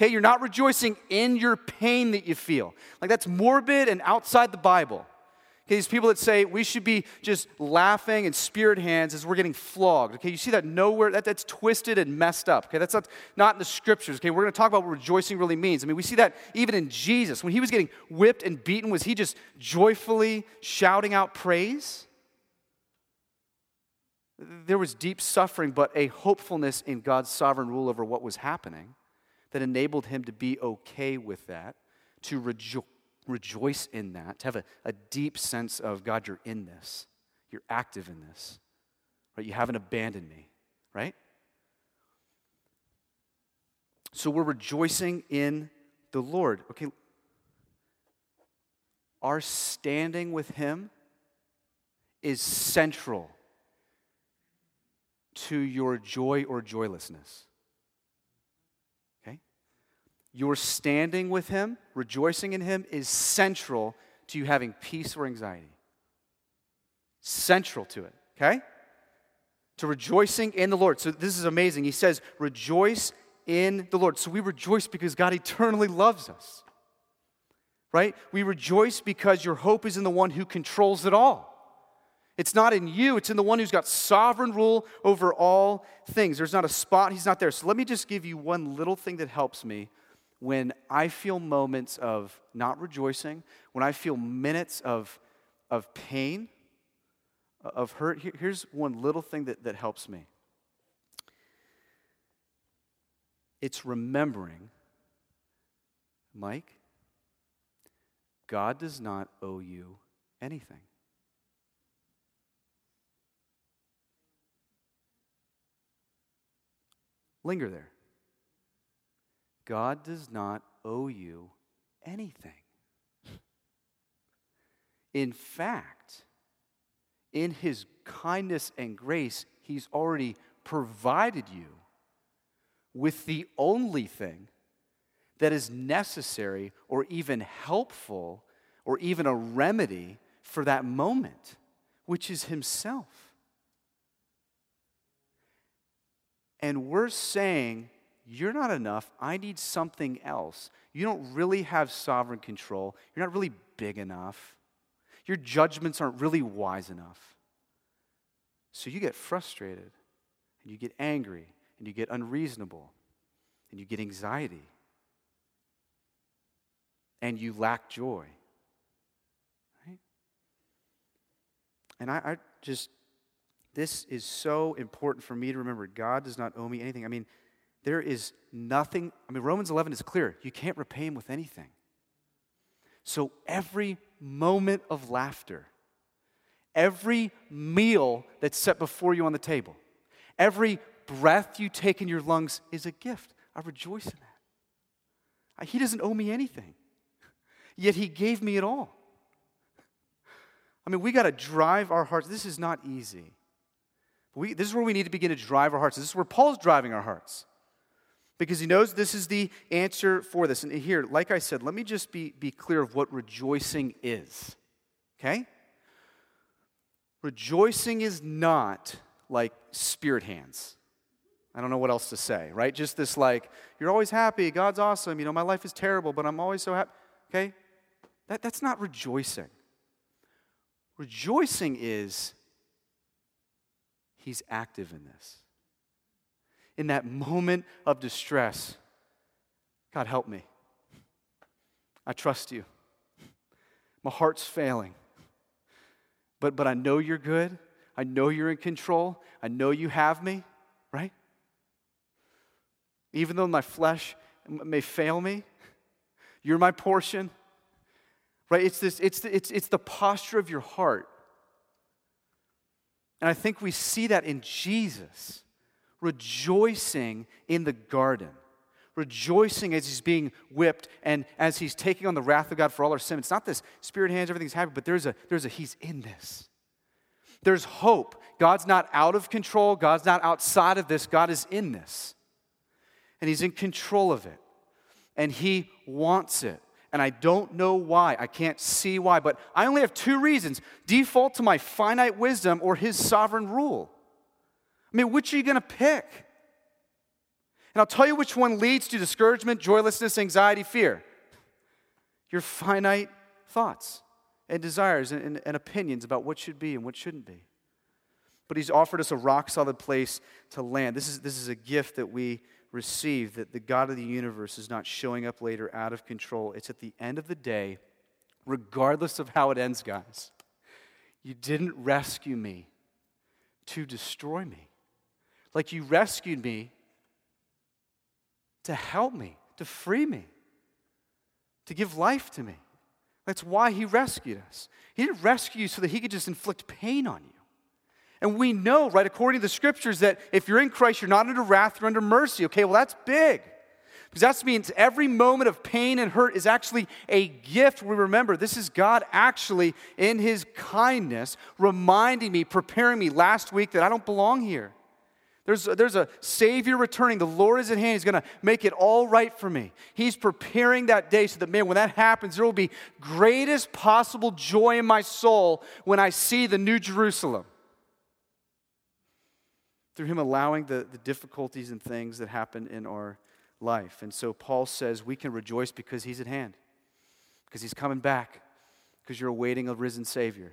Okay, you're not rejoicing in your pain that you feel. Like that's morbid and outside the Bible. Okay, these people that say we should be just laughing and spirit hands as we're getting flogged. Okay, you see that nowhere, that, that's twisted and messed up. Okay, that's not, not in the scriptures. Okay, we're going to talk about what rejoicing really means. I mean, we see that even in Jesus. When he was getting whipped and beaten, was he just joyfully shouting out praise? there was deep suffering, but a hopefulness in God's sovereign rule over what was happening that enabled him to be okay with that, to rejo- rejoice in that, to have a, a deep sense of God, you're in this, you're active in this, right? You haven't abandoned me, right? So we're rejoicing in the Lord. Okay, our standing with Him is central to your joy or joylessness. Your standing with Him, rejoicing in Him, is central to you having peace or anxiety. Central to it, okay? To rejoicing in the Lord. So this is amazing. He says, rejoice in the Lord. So we rejoice because God eternally loves us. Right? We rejoice because your hope is in the one who controls it all. It's not in you, it's in the one who's got sovereign rule over all things. There's not a spot, he's not there. So let me just give you one little thing that helps me when I feel moments of not rejoicing, when I feel minutes of, of pain, of hurt. Here's one little thing that, that helps me it's remembering, Mike, God does not owe you anything. Linger there. God does not owe you anything. In fact, in his kindness and grace, He's already provided you with the only thing that is necessary or even helpful or even a remedy for that moment, which is Himself. And we're saying, You're not enough. I need something else. You don't really have sovereign control. You're not really big enough. Your judgments aren't really wise enough. So you get frustrated, and you get angry, and you get unreasonable, and you get anxiety, and you lack joy. Right? And I, I just, this is so important for me to remember. God does not owe me anything. I mean, there is nothing, I mean, Romans 11 is clear. You can't repay him with anything. So every moment of laughter, every meal that's set before you on the table, every breath you take in your lungs is a gift. I rejoice in that. He doesn't owe me anything, yet He gave me it all. I mean, we got to drive our hearts. This is not easy. We, this is where we need to begin to drive our hearts. This is where Paul's driving our hearts because he knows this is the answer for this. And here, like I said, let me just be, be clear of what rejoicing is. Okay? Rejoicing is not like spirit hands. I don't know what else to say, right? Just this like, you're always happy, God's awesome, you know, my life is terrible, but I'm always so happy. Okay? That, that's not rejoicing. Rejoicing is, He's active in this in that moment of distress God, help me. I trust you. My heart's failing. But, but I know you're good. I know you're in control. I know you have me, right? Even though my flesh may fail me, you're my portion. Right? It's, this, it's, the, it's, it's the posture of your heart. And I think we see that in Jesus rejoicing in the garden, rejoicing as he's being whipped and as he's taking on the wrath of God for all our sin. It's not this spirit hands, everything's happy, but there's a, there's a, he's in this. There's hope. God's not out of control. God's not outside of this. God is in this. And he's in control of it. And he wants it. And I don't know why. I can't see why. But I only have two reasons default to my finite wisdom or his sovereign rule. I mean, which are you going to pick? And I'll tell you which one leads to discouragement, joylessness, anxiety, fear. Your finite thoughts and desires and, and, and, opinions about what should be and what shouldn't be. But He's offered us a rock solid place to land. This is, this is a gift that we receive that the God of the universe is not showing up later out of control. It's at the end of the day, regardless of how it ends, guys. You didn't rescue me to destroy me. Like you rescued me to help me, to free me, to give life to me. That's why he rescued us. He didn't rescue you so that he could just inflict pain on you. And we know, right, according to the scriptures, that if you're in Christ, you're not under wrath, you're under mercy. Okay, well, that's big. Because that means every moment of pain and hurt is actually a gift. We remember this is God actually, in His kindness, reminding me, preparing me last week that I don't belong here. There's, there's a Savior returning. The Lord is at hand. He's going to make it all right for me. He's preparing that day so that, man, when that happens, there will be greatest possible joy in my soul when I see the New Jerusalem. Through Him allowing the, the difficulties and things that happen in our life. And so Paul says we can rejoice because He's at hand, because He's coming back, because you're awaiting a risen Savior,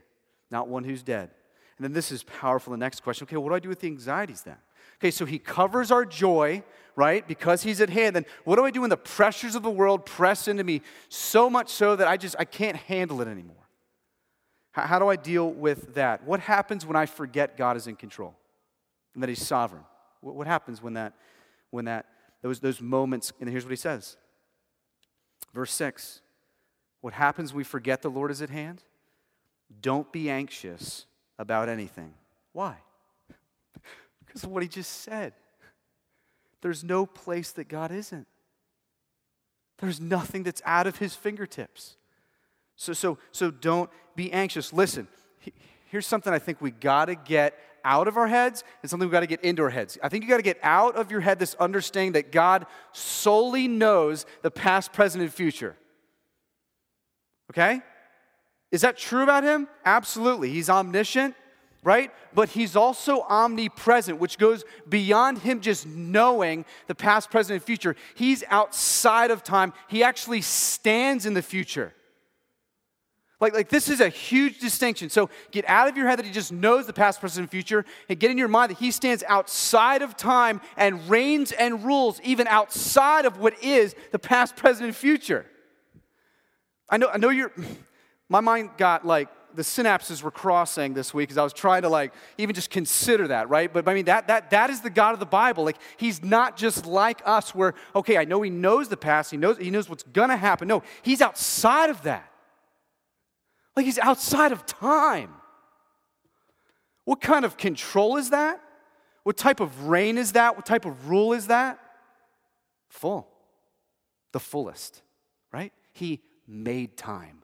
not one who's dead. And then this is powerful. The next question okay, what do I do with the anxieties then? Okay, so he covers our joy, right? Because he's at hand. Then what do I do when the pressures of the world press into me so much so that I just I can't handle it anymore? How, how do I deal with that? What happens when I forget God is in control and that he's sovereign? What, what happens when that when that those those moments and here's what he says. Verse 6. What happens when we forget the Lord is at hand? Don't be anxious about anything. Why? Because what he just said. There's no place that God isn't. There's nothing that's out of his fingertips. So, so, so don't be anxious. Listen, here's something I think we got to get out of our heads and something we've got to get into our heads. I think you got to get out of your head this understanding that God solely knows the past, present, and future. Okay? Is that true about him? Absolutely. He's omniscient, right? But he's also omnipresent, which goes beyond him just knowing the past, present, and future. He's outside of time, he actually stands in the future. Like, like this is a huge distinction. So get out of your head that he just knows the past, present, and future, and get in your mind that he stands outside of time and reigns and rules even outside of what is the past, present, and future. I know, I know you're, my mind got like, the synapses were crossing this week as I was trying to like even just consider that, right? But I mean that that that is the God of the Bible. Like he's not just like us where okay, I know he knows the past, he knows he knows what's going to happen. No, he's outside of that. Like he's outside of time. What kind of control is that? What type of reign is that? What type of rule is that? Full. The fullest, right? He made time.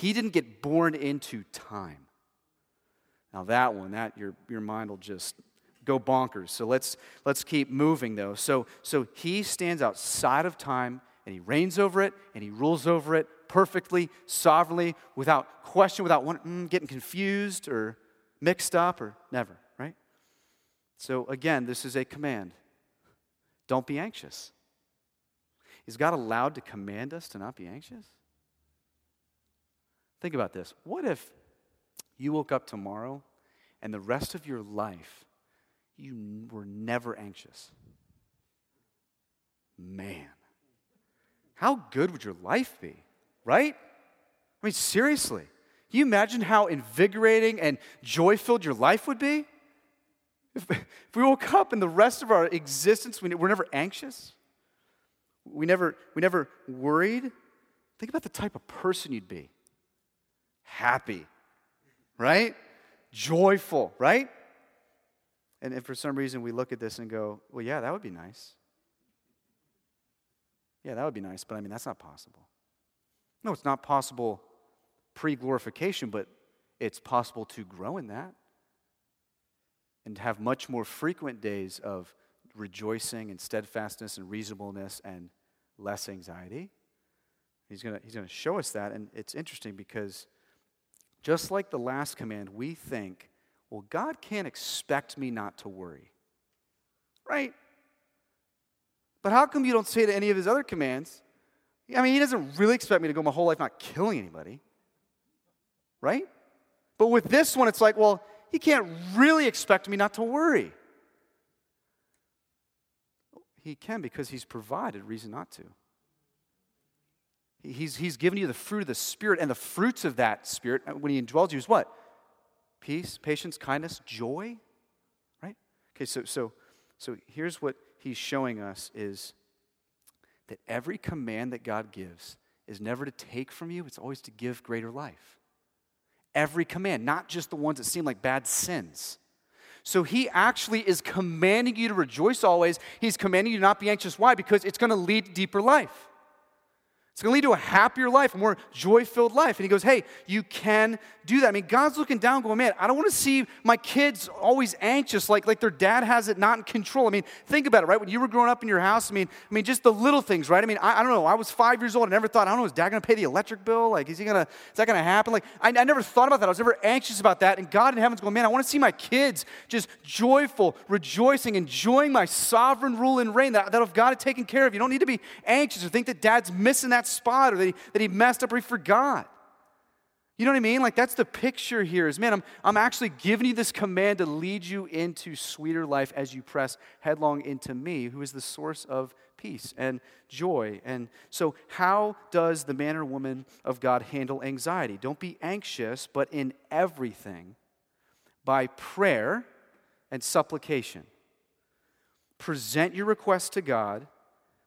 He didn't get born into time. Now that one, that your, your mind will just go bonkers. So let's let's keep moving though. So so he stands outside of time and he reigns over it and he rules over it perfectly, sovereignly, without question, without one, mm, getting confused or mixed up or never, right? So again, this is a command. Don't be anxious. Is God allowed to command us to not be anxious? Think about this. What if you woke up tomorrow and the rest of your life you were never anxious? Man. How good would your life be, right? I mean, seriously. Can you imagine how invigorating and joy filled your life would be? If, if, we woke up and the rest of our existence, we, we're never anxious, we never, we never worried. Think about the type of person you'd be happy, right? Joyful, right? And if for some reason we look at this and go, well, yeah, that would be nice. Yeah, that would be nice, but I mean, that's not possible. No, it's not possible pre glorification, but it's possible to grow in that and have much more frequent days of rejoicing and steadfastness and reasonableness and less anxiety. He's going he's going to show us that, and it's interesting because just like the last command, we think, well, God can't expect me not to worry. Right? But how come you don't say to any of his other commands? I mean, he doesn't really expect me to go my whole life not killing anybody. Right? But with this one, it's like, well, he can't really expect me not to worry. He can because he's provided reason not to. He's, he's given you the fruit of the Spirit, and the fruits of that Spirit, uh, when he indwells you, is what? Peace, patience, kindness, joy. Right? Okay, so, so, so here's what he's showing us is that every command that God gives is never to take from you, it's always to give greater life. Every command, not just the ones that seem like bad sins. So he actually is commanding you to rejoice always. He's commanding you to not be anxious. Why? Because it's going to lead to deeper life. It's going to lead to a happier life, a more joy filled life. And he goes, Hey, you can do that. I mean, God's looking down, going, Man, I don't want to see my kids always anxious, like, like their dad has it not in control. I mean, think about it, right? When you were growing up in your house, I mean, I mean, just the little things, right? I mean, I, I don't know. I was five years old. I never thought, I don't know, is dad going to pay the electric bill? Like, is he going to, is that going to happen? Like, I, I never thought about that. I was never anxious about that. And God in heaven's going, Man, I want to see my kids just joyful, rejoicing, enjoying my sovereign rule and reign that, that if God had taken care of. You don't need to be anxious or think that dad's missing that spot or that he, that he messed up or he forgot. You know what I mean? Like that's the picture here is man, I'm, I'm actually giving you this command to lead you into sweeter life as you press headlong into me, who is the source of peace and joy. And so, how does the man or woman of God handle anxiety? Don't be anxious, but in everything, by prayer and supplication. Present your request to God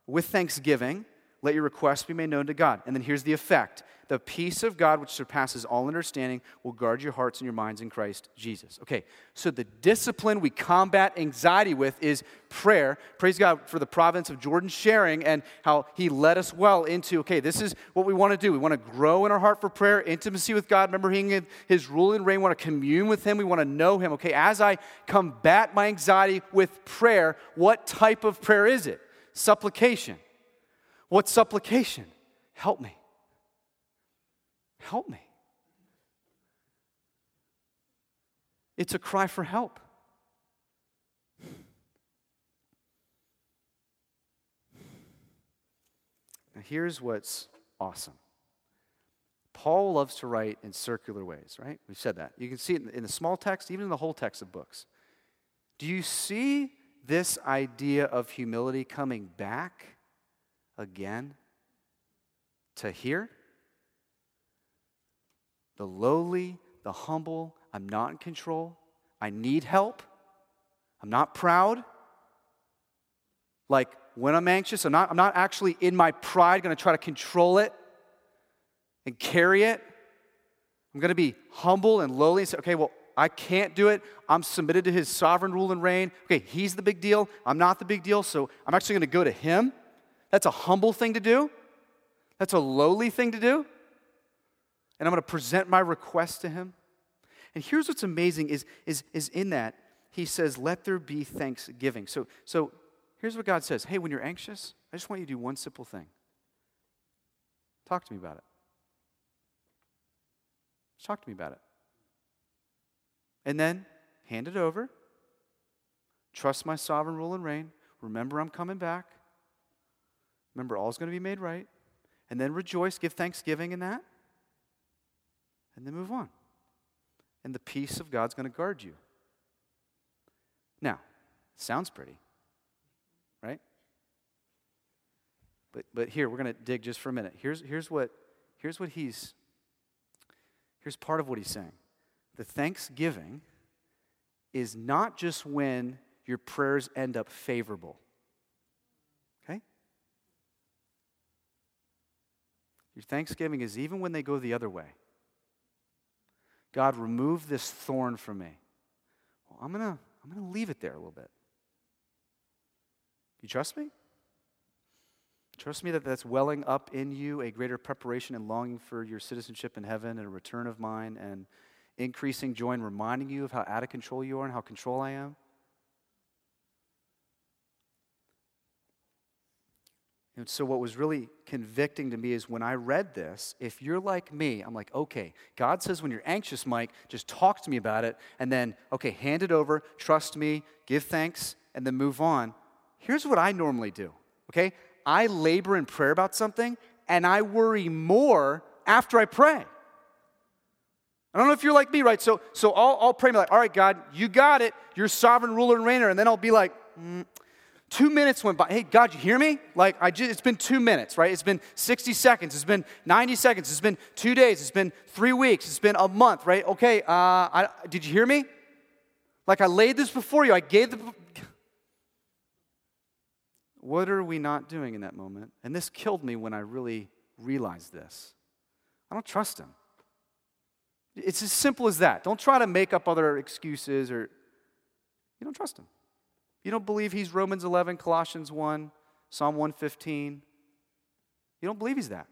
with thanksgiving let your requests be made known to God. And then here's the effect the peace of God, which surpasses all understanding, will guard your hearts and your minds in Christ Jesus. Okay, so the discipline we combat anxiety with is prayer. Praise God for the province of Jordan sharing and how he led us well into, okay, this is what we want to do. We want to grow in our heart for prayer, intimacy with God, remember him, his rule and reign, we want to commune with him, we want to know him. Okay, as I combat my anxiety with prayer, what type of prayer is it? Supplication. What supplication? Help me. Help me. It's a cry for help. Now, here's what's awesome. Paul loves to write in circular ways, right? We've said that. You can see it in the small text, even in the whole text of books. Do you see this idea of humility coming back again to hear The lowly, the humble, I'm not in control. I need help. I'm not proud. Like when I'm anxious, I'm not, I'm not actually in my pride going to try to control it and carry it. I'm going to be humble and lowly and say, okay, well, I can't do it. I'm submitted to his sovereign rule and reign. Okay, he's the big deal. I'm not the big deal, so I'm actually going to go to him. That's a humble thing to do. That's a lowly thing to do. And I'm going to present my request to him. And here's what's amazing is, is, is in that, he says, let there be thanksgiving. So, so here's what God says Hey, when you're anxious, I just want you to do one simple thing. Talk to me about it. Just talk to me about it. And then hand it over. Trust my sovereign rule and reign. Remember, I'm coming back. Remember, all's going to be made right. And then rejoice, give thanksgiving in that. And then move on. And the peace of God's going to guard you. Now, sounds pretty, right? But, but here, we're going to dig just for a minute. Here's, here's, what, here's what he's, here's part of what he's saying. The thanksgiving is not just when your prayers end up favorable. Okay? Your thanksgiving is even when they go the other way. God, remove this thorn from me. Well, I'm going to I'm going to leave it there a little bit. You trust me? Trust me that that's welling up in you a greater preparation and longing for your citizenship in heaven and a return of mine and increasing joy and reminding you of how out of control you are and how control I am? And so, what was really convicting to me is when I read this, if you're like me, I'm like, okay, God says when you're anxious, Mike, just talk to me about it, and then, okay, hand it over, trust me, give thanks, and then move on. Here's what I normally do, okay? I labor in prayer about something, and I worry more after I pray. I don't know if you're like me, right? So, so I'll, I'll pray, like, all right, God, you got it. You're sovereign ruler and reigner. And then I'll be like, mm. Two minutes went by. Hey, God, you hear me? Like, I just, it's been two minutes, right? It's been 60 seconds. It's been 90 seconds. It's been two days. It's been three weeks. It's been a month, right? Okay, uh, I, did you hear me? Like, I laid this before you. I gave the. What are we not doing in that moment? And this killed me when I really realized this. I don't trust him. It's as simple as that. Don't try to make up other excuses or you don't trust him. You don't believe he's Romans 11, Colossians 1, Psalm 115. You don't believe he's that.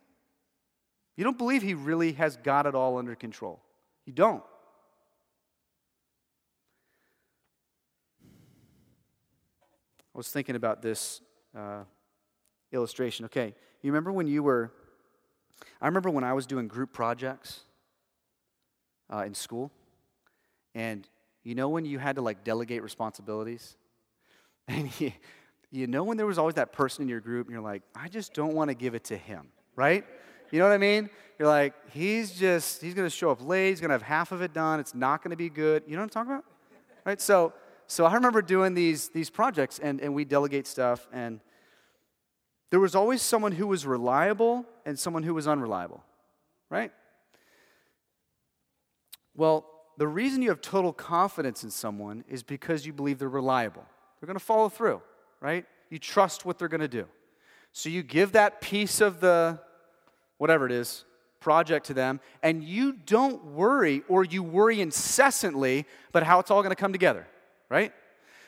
You don't believe he really has got it all under control. You don't. I was thinking about this uh, illustration. Okay, you remember when you were, I remember when I was doing group projects uh, in school. And you know when you had to like delegate responsibilities? And you, you know when there was always that person in your group and you're like, I just don't want to give it to him, right? You know what I mean? You're like, he's just, he's going to show up late. He's going to have half of it done. It's not going to be good. You know what I'm talking about? Right? So, so I remember doing these, these projects and, and we delegate stuff. And there was always someone who was reliable and someone who was unreliable, right? Well, the reason you have total confidence in someone is because you believe they're reliable. They're going to follow through, right? You trust what they're going to do. So you give that piece of the, whatever it is, project to them, and you don't worry or you worry incessantly about how it's all going to come together, right?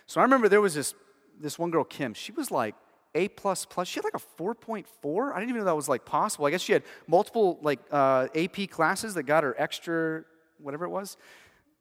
So I remember there was this, this one girl, Kim, she was like A plus plus. She had like a 4.4. I didn't even know that was like possible. I guess she had multiple like uh, AP classes that got her extra, whatever it was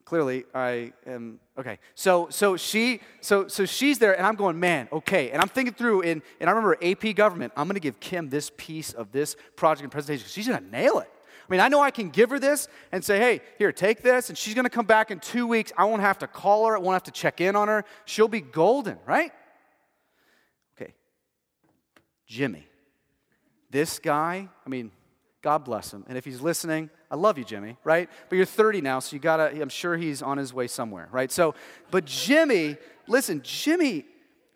clearly i am okay. So so she so so she's there and i'm going man okay. And i'm thinking through and, and i remember ap government i'm to give kim this piece of this project and presentation. She's to nail it. I mean i know i can give her this and say hey here take this and she's to come back in two weeks. I won't have to call her i won't have to check in on her. She'll be golden right? Okay. Jimmy. This guy i mean god bless him. And if he's listening I love you, Jimmy, right? But you're 30 now, so you gotta, I'm sure he's on his way somewhere, right? So, but Jimmy, listen, Jimmy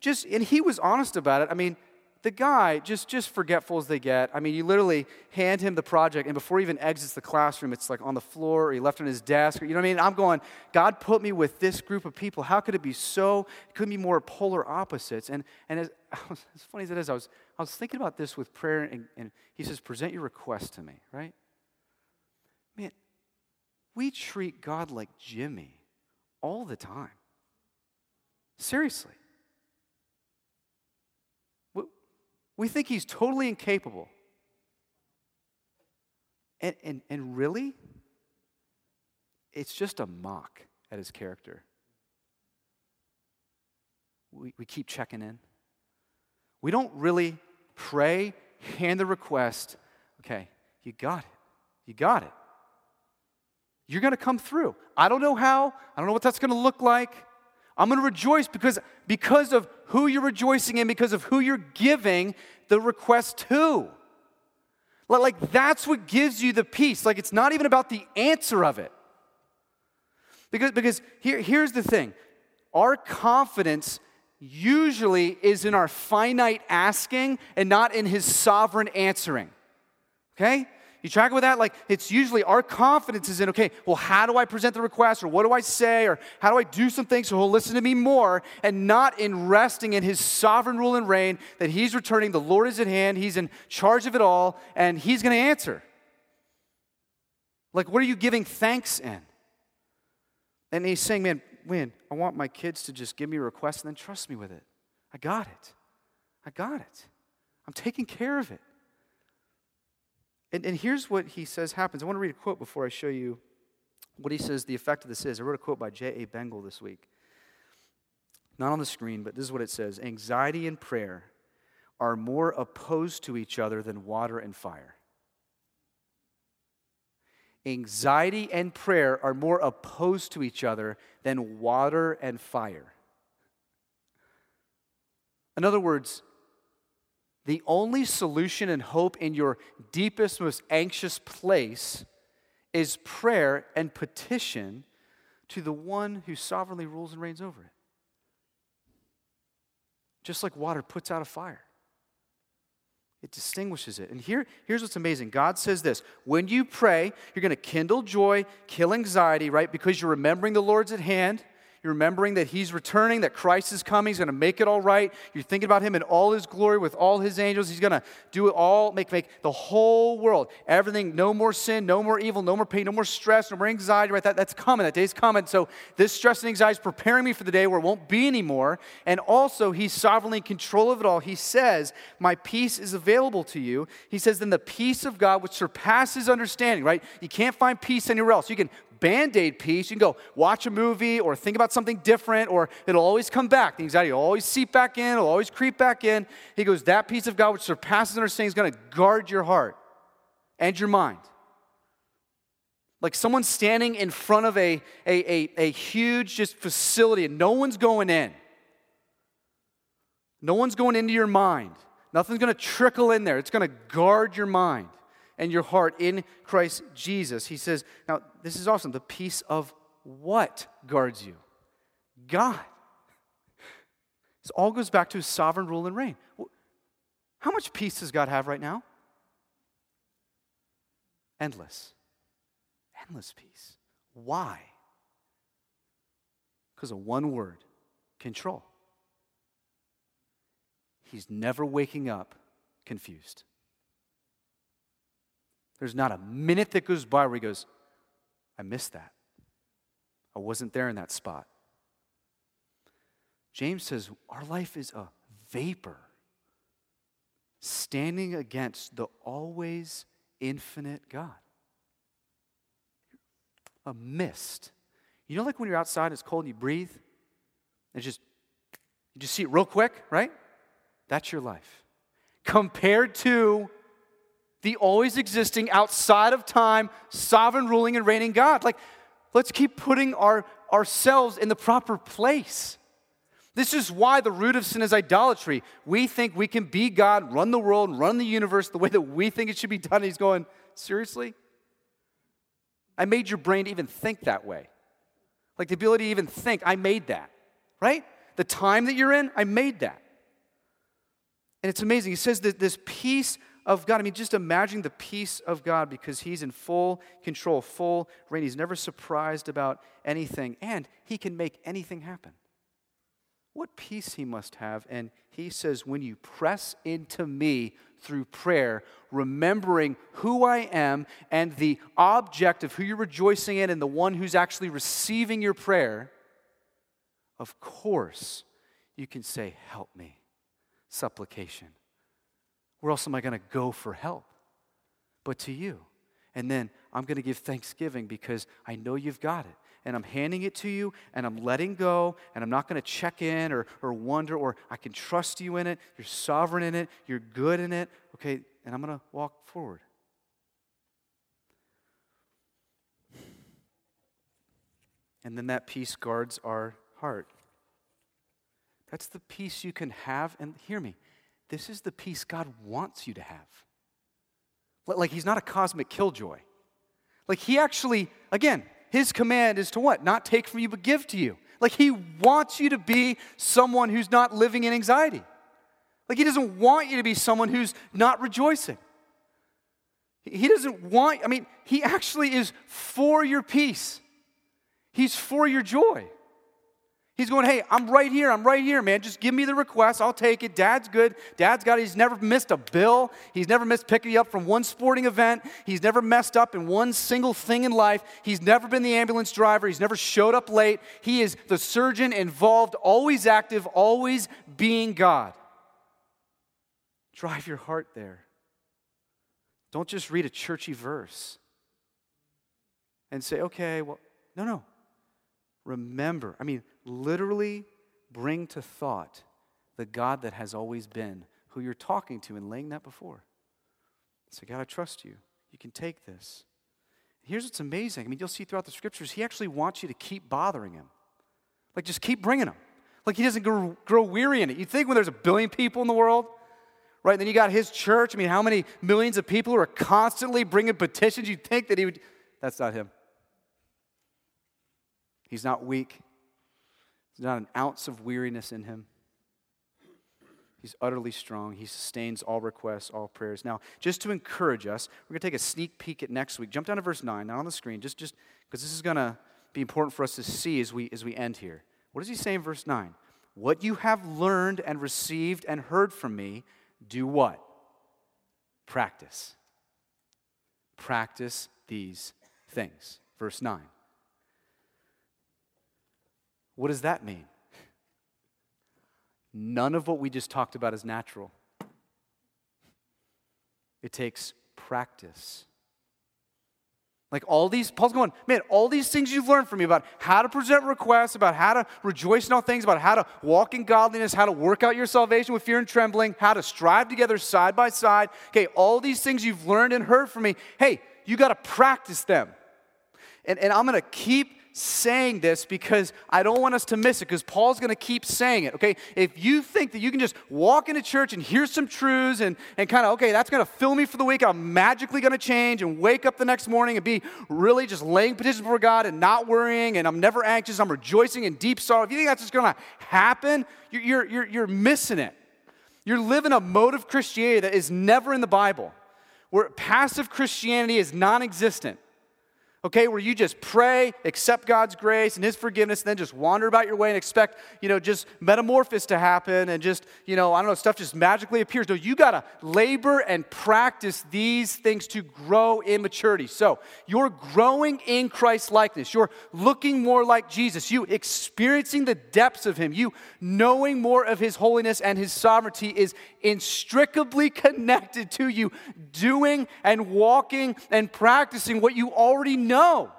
just, and he was honest about it. I mean, the guy, just, just forgetful as they get, I mean, you literally hand him the project, and before he even exits the classroom, it's like on the floor, or he left on his desk, or, you know what I mean? I'm going, God put me with this group of people. How could it be so, it couldn't be more polar opposites? And, and as, as funny as it is, I was, I was thinking about this with prayer, and, and he says, present your request to me, right? Man, we treat God like Jimmy all the time. Seriously. We think he's totally incapable. And, and, and really, it's just a mock at his character. We, we keep checking in. We don't really pray, hand the request, okay, you got it. You got it. You're going to come through. I don't know how. I don't know what that's going to look like. I'm going to rejoice because, because of who you're rejoicing in, because of who you're giving the request to. Like, that's what gives you the peace. Like, it's not even about the answer of it. Because, because here, here's the thing our confidence usually is in our finite asking and not in his sovereign answering. Okay? You track with that? Like, it's usually our confidence is in, okay, well, how do I present the request? Or what do I say? Or how do I do some things so he'll listen to me more? And not in resting in his sovereign rule and reign that he's returning, the Lord is at hand, he's in charge of it all, and he's going to answer. Like, what are you giving thanks in? And he's saying, man, when I want my kids to just give me a request and then trust me with it. I got it. I got it. I'm taking care of it. And, and here's what he says happens. I want to read a quote before I show you what he says the effect of this is. I wrote a quote by J.A. Bengel this week. Not on the screen, but this is what it says Anxiety and prayer are more opposed to each other than water and fire. Anxiety and prayer are more opposed to each other than water and fire. In other words, the only solution and hope in your deepest, most anxious place is prayer and petition to the one who sovereignly rules and reigns over it. Just like water puts out a fire, it distinguishes it. And here, here's what's amazing God says this when you pray, you're going to kindle joy, kill anxiety, right? Because you're remembering the Lord's at hand you're remembering that He's returning, that Christ is coming. He's going to make it all right. You're thinking about Him in all His glory with all His angels. He's going to do it all, make, make the whole world, everything, no more sin, no more evil, no more pain, no more stress, no more anxiety, right? That, that's coming. That day's coming. So this stress and anxiety is preparing me for the day where it won't be anymore. And also, He's sovereignly in control of it all. He says, My peace is available to you. He says, Then the peace of God, which surpasses understanding, right? You can't find peace anywhere else. You can band aid peace. You can go watch a movie or think about something different, or it'll always come back. The anxiety will always seep back in, it'll always creep back in. He goes, That peace of God, which surpasses understanding, is going to guard your heart and your mind. Like someone standing in front of a, a, a, a huge just facility and no one's going in. No one's going into your mind. Nothing's going to trickle in there. It's going to guard your mind and your heart in Christ Jesus. He says, now this is awesome. The peace of what guards you? God. This all goes back to his sovereign rule and reign. How much peace does God have right now? Endless. Endless peace. Why? Because of one word control. He's never waking up confused. There's not a minute that goes by where he goes, I missed that. I wasn't there in that spot. James says our life is a vapor standing against the always infinite God. A mist. You know, like when you're outside, it's cold and you breathe, and just you just see it real quick, right? That's your life. Compared to the always existing, outside of time, sovereign, ruling, and reigning God. Like, let's keep putting our, ourselves in the proper place. This is why the root of sin is idolatry. We think we can be God, run the world, run the universe the way that we think it should be done. he's going, Seriously? I made your brain to even think that way. Like the ability to even think, I made that, right? The time that you're in, I made that. And it's amazing. He says that this peace of God, I mean, just imagine the peace of God because He's in full control, full reign. He's never surprised about anything, and He can make anything happen. What peace He must have. And He says, when you press into me through prayer, remembering who I am and the object of who you're rejoicing in and the one who's actually receiving your prayer, of course, you can say, Help me. Supplication. Where else am I going to go for help? But to you. And then I'm going to give thanksgiving because I know you've got it. And I'm handing it to you and I'm letting go and I'm not going to check in or, or wonder or I can trust you in it. You're sovereign in it. You're good in it. Okay, and I'm going to walk forward. And then that peace guards our heart. That's the peace you can have. And hear me, this is the peace God wants you to have. Like he's not a cosmic killjoy. Like he actually, again, his command is to what? Not take from you, but give to you. Like he wants you to be someone who's not living in anxiety. Like he doesn't want you to be someone who's not rejoicing. He doesn't want, I mean, he actually is for your peace. He's for your joy. He's going, hey, I'm right here. I'm right here, man. Just give me the request. I'll take it. Dad's good. Dad's got it. He's never missed a bill. He's never missed picking you up from one sporting event. He's never messed up in one single thing in life. He's never been the ambulance driver. He's never showed up late. He is the surgeon involved, always active, always being God. Drive your heart there. Don't just read a churchy verse and say, okay, well, no, no remember, I mean, literally bring to thought the God that has always been, who you're talking to and laying that before. So, God, I trust you. You can take this. Here's what's amazing. I mean, you'll see throughout the scriptures, He actually wants you to keep bothering Him. Like, just keep bringing Him. Like, He doesn't grow, grow weary in it. You think when there's a billion people in the world, right? Then you got His church. I mean, how many millions of people who are constantly bringing petitions? You'd think that He would. That's not Him. He's not weak. There's not an ounce of weariness in him. He's utterly strong. He sustains all requests, all prayers. Now, just to encourage us, we're going to take a sneak peek at next week. Jump down to verse 9, not on the screen, just just because this is going to be important for us to see as we as we end here. What does he say in verse 9? What you have learned and received and heard from me, do what? Practice. Practice these things. Verse 9. What does that mean? None of what we just talked about is natural. It takes practice. Like all these, Paul's going, man, all these things you've learned from me about how to present requests, about how to rejoice in all things, about how to walk in godliness, how to work out your salvation with fear and trembling, how to strive together side by side. Okay, all these things you've learned and heard from me, hey, you got to practice them. And, and I'm going to keep saying this because I don't want us to miss it because Paul's going to keep saying it, okay? If you think that you can just walk into church and hear some truths and, and kind of, okay, that's going to fill me for the week, I'm magically going to change and wake up the next morning and be really just laying petitions before God and not worrying and I'm never anxious, I'm rejoicing in deep sorrow. If you think that's just going to happen, you're, you're, you're, you're missing it. You're living a mode of Christianity that is never in the Bible, where passive Christianity is non existent okay, where you just pray, accept God's grace and His forgiveness, and then just wander about your way and expect, you know, just metamorphosis to happen and just, you know, I don't know, stuff just magically appears. No, you got to labor and practice these things to grow in maturity. So you're growing in Christ likeness. You're looking more like Jesus. You experiencing the depths of Him. You knowing more of His holiness and His sovereignty is inextricably connected to you doing and walking and practicing what you already know know.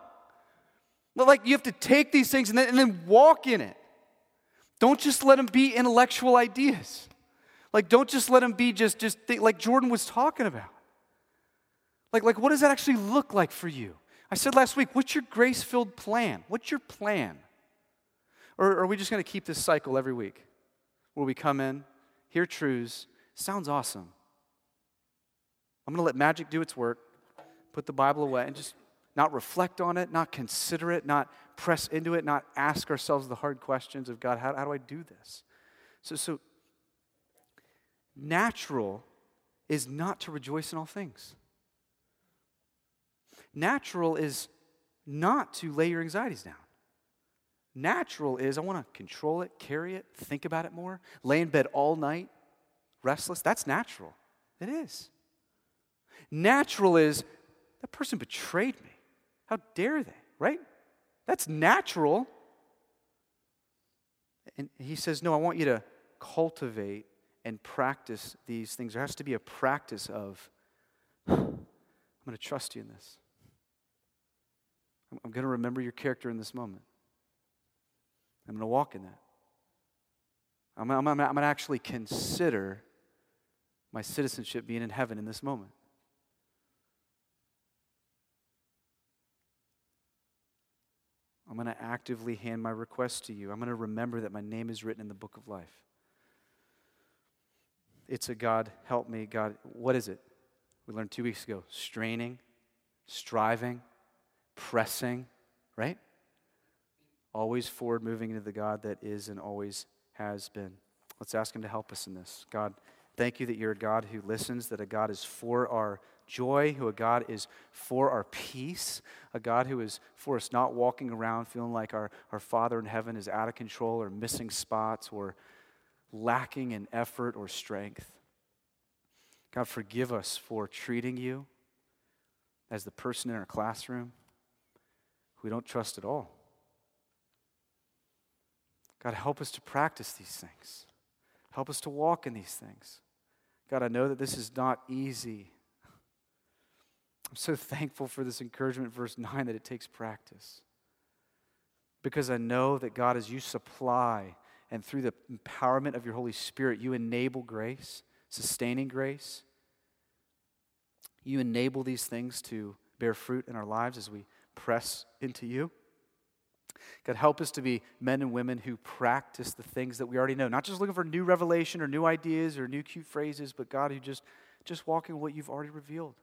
But like you have to take these things and then, and then walk in it. Don't just let them be intellectual ideas. Like don't just let them be just just think, like Jordan was talking about. Like like what does that actually look like for you? I said last week, what's your grace-filled plan? What's your plan? Or, or are we just going to keep this cycle every week where we come in, hear truths, sounds awesome. I'm going to let magic do its work, put the Bible away, and just not reflect on it, not consider it, not press into it, not ask ourselves the hard questions of God, how, how do I do this? So, so, natural is not to rejoice in all things. Natural is not to lay your anxieties down. Natural is I want to control it, carry it, think about it more, lay in bed all night, restless. That's natural. It is. Natural is that person betrayed me. How dare they, right? That's natural. And he says, No, I want you to cultivate and practice these things. There has to be a practice of, I'm going to trust you in this. I'm going to remember your character in this moment. I'm going to walk in that. I'm, I'm, I'm, going to actually consider my citizenship being in heaven in this moment. I'm going to actively hand my request to you. I'm going to remember that my name is written in the book of life. It's a God, help me. God, what is it? We learned two weeks ago straining, striving, pressing, right? Always forward moving into the God that is and always has been. Let's ask Him to help us in this. God, thank you that you're a God who listens, that a God is for our joy, who a God is for our peace, a God who is for us not walking around feeling like our, our Father in heaven is out of control or missing spots or lacking in effort or strength. God, forgive us for treating you as the person in our classroom who we don't trust at all. God, help us to practice these things. Help us to walk in these things. God, I know that this is not easy. I'm so thankful for this encouragement, verse 9, that it takes practice. Because I know that God, as you supply and through the empowerment of your Holy Spirit, you enable grace, sustaining grace. You enable these things to bear fruit in our lives as we press into you. God, help us to be men and women who practice the things that we already know. Not just looking for new revelation or new ideas or new cute phrases, but God, who just, just walking what you've already revealed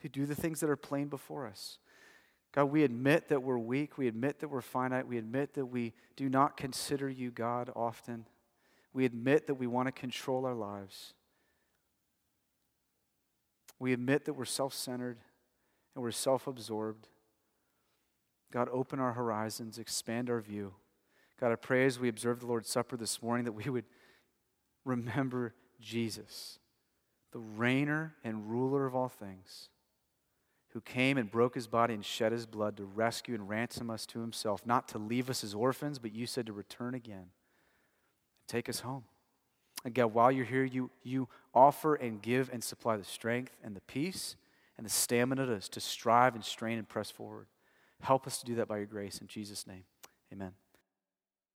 who do the things that are plain before us. God, we admit that we're weak. We admit that we're finite. We admit that we do not consider you God often. We admit that we want to control our lives. We admit that we're self centered and we're self absorbed. God, open our horizons, expand our view. God, I pray as we observe the Lord's Supper this morning that we would remember Jesus, the reigner and ruler of all things who came and broke his body and shed his blood to rescue and ransom us to himself, not to leave us as orphans, but you said to return again. And take us home. And God, while you're here, you, you offer and give and supply the strength and the peace and the stamina to, to strive and strain and press forward. Help us to do that by your grace. In Jesus' name, amen.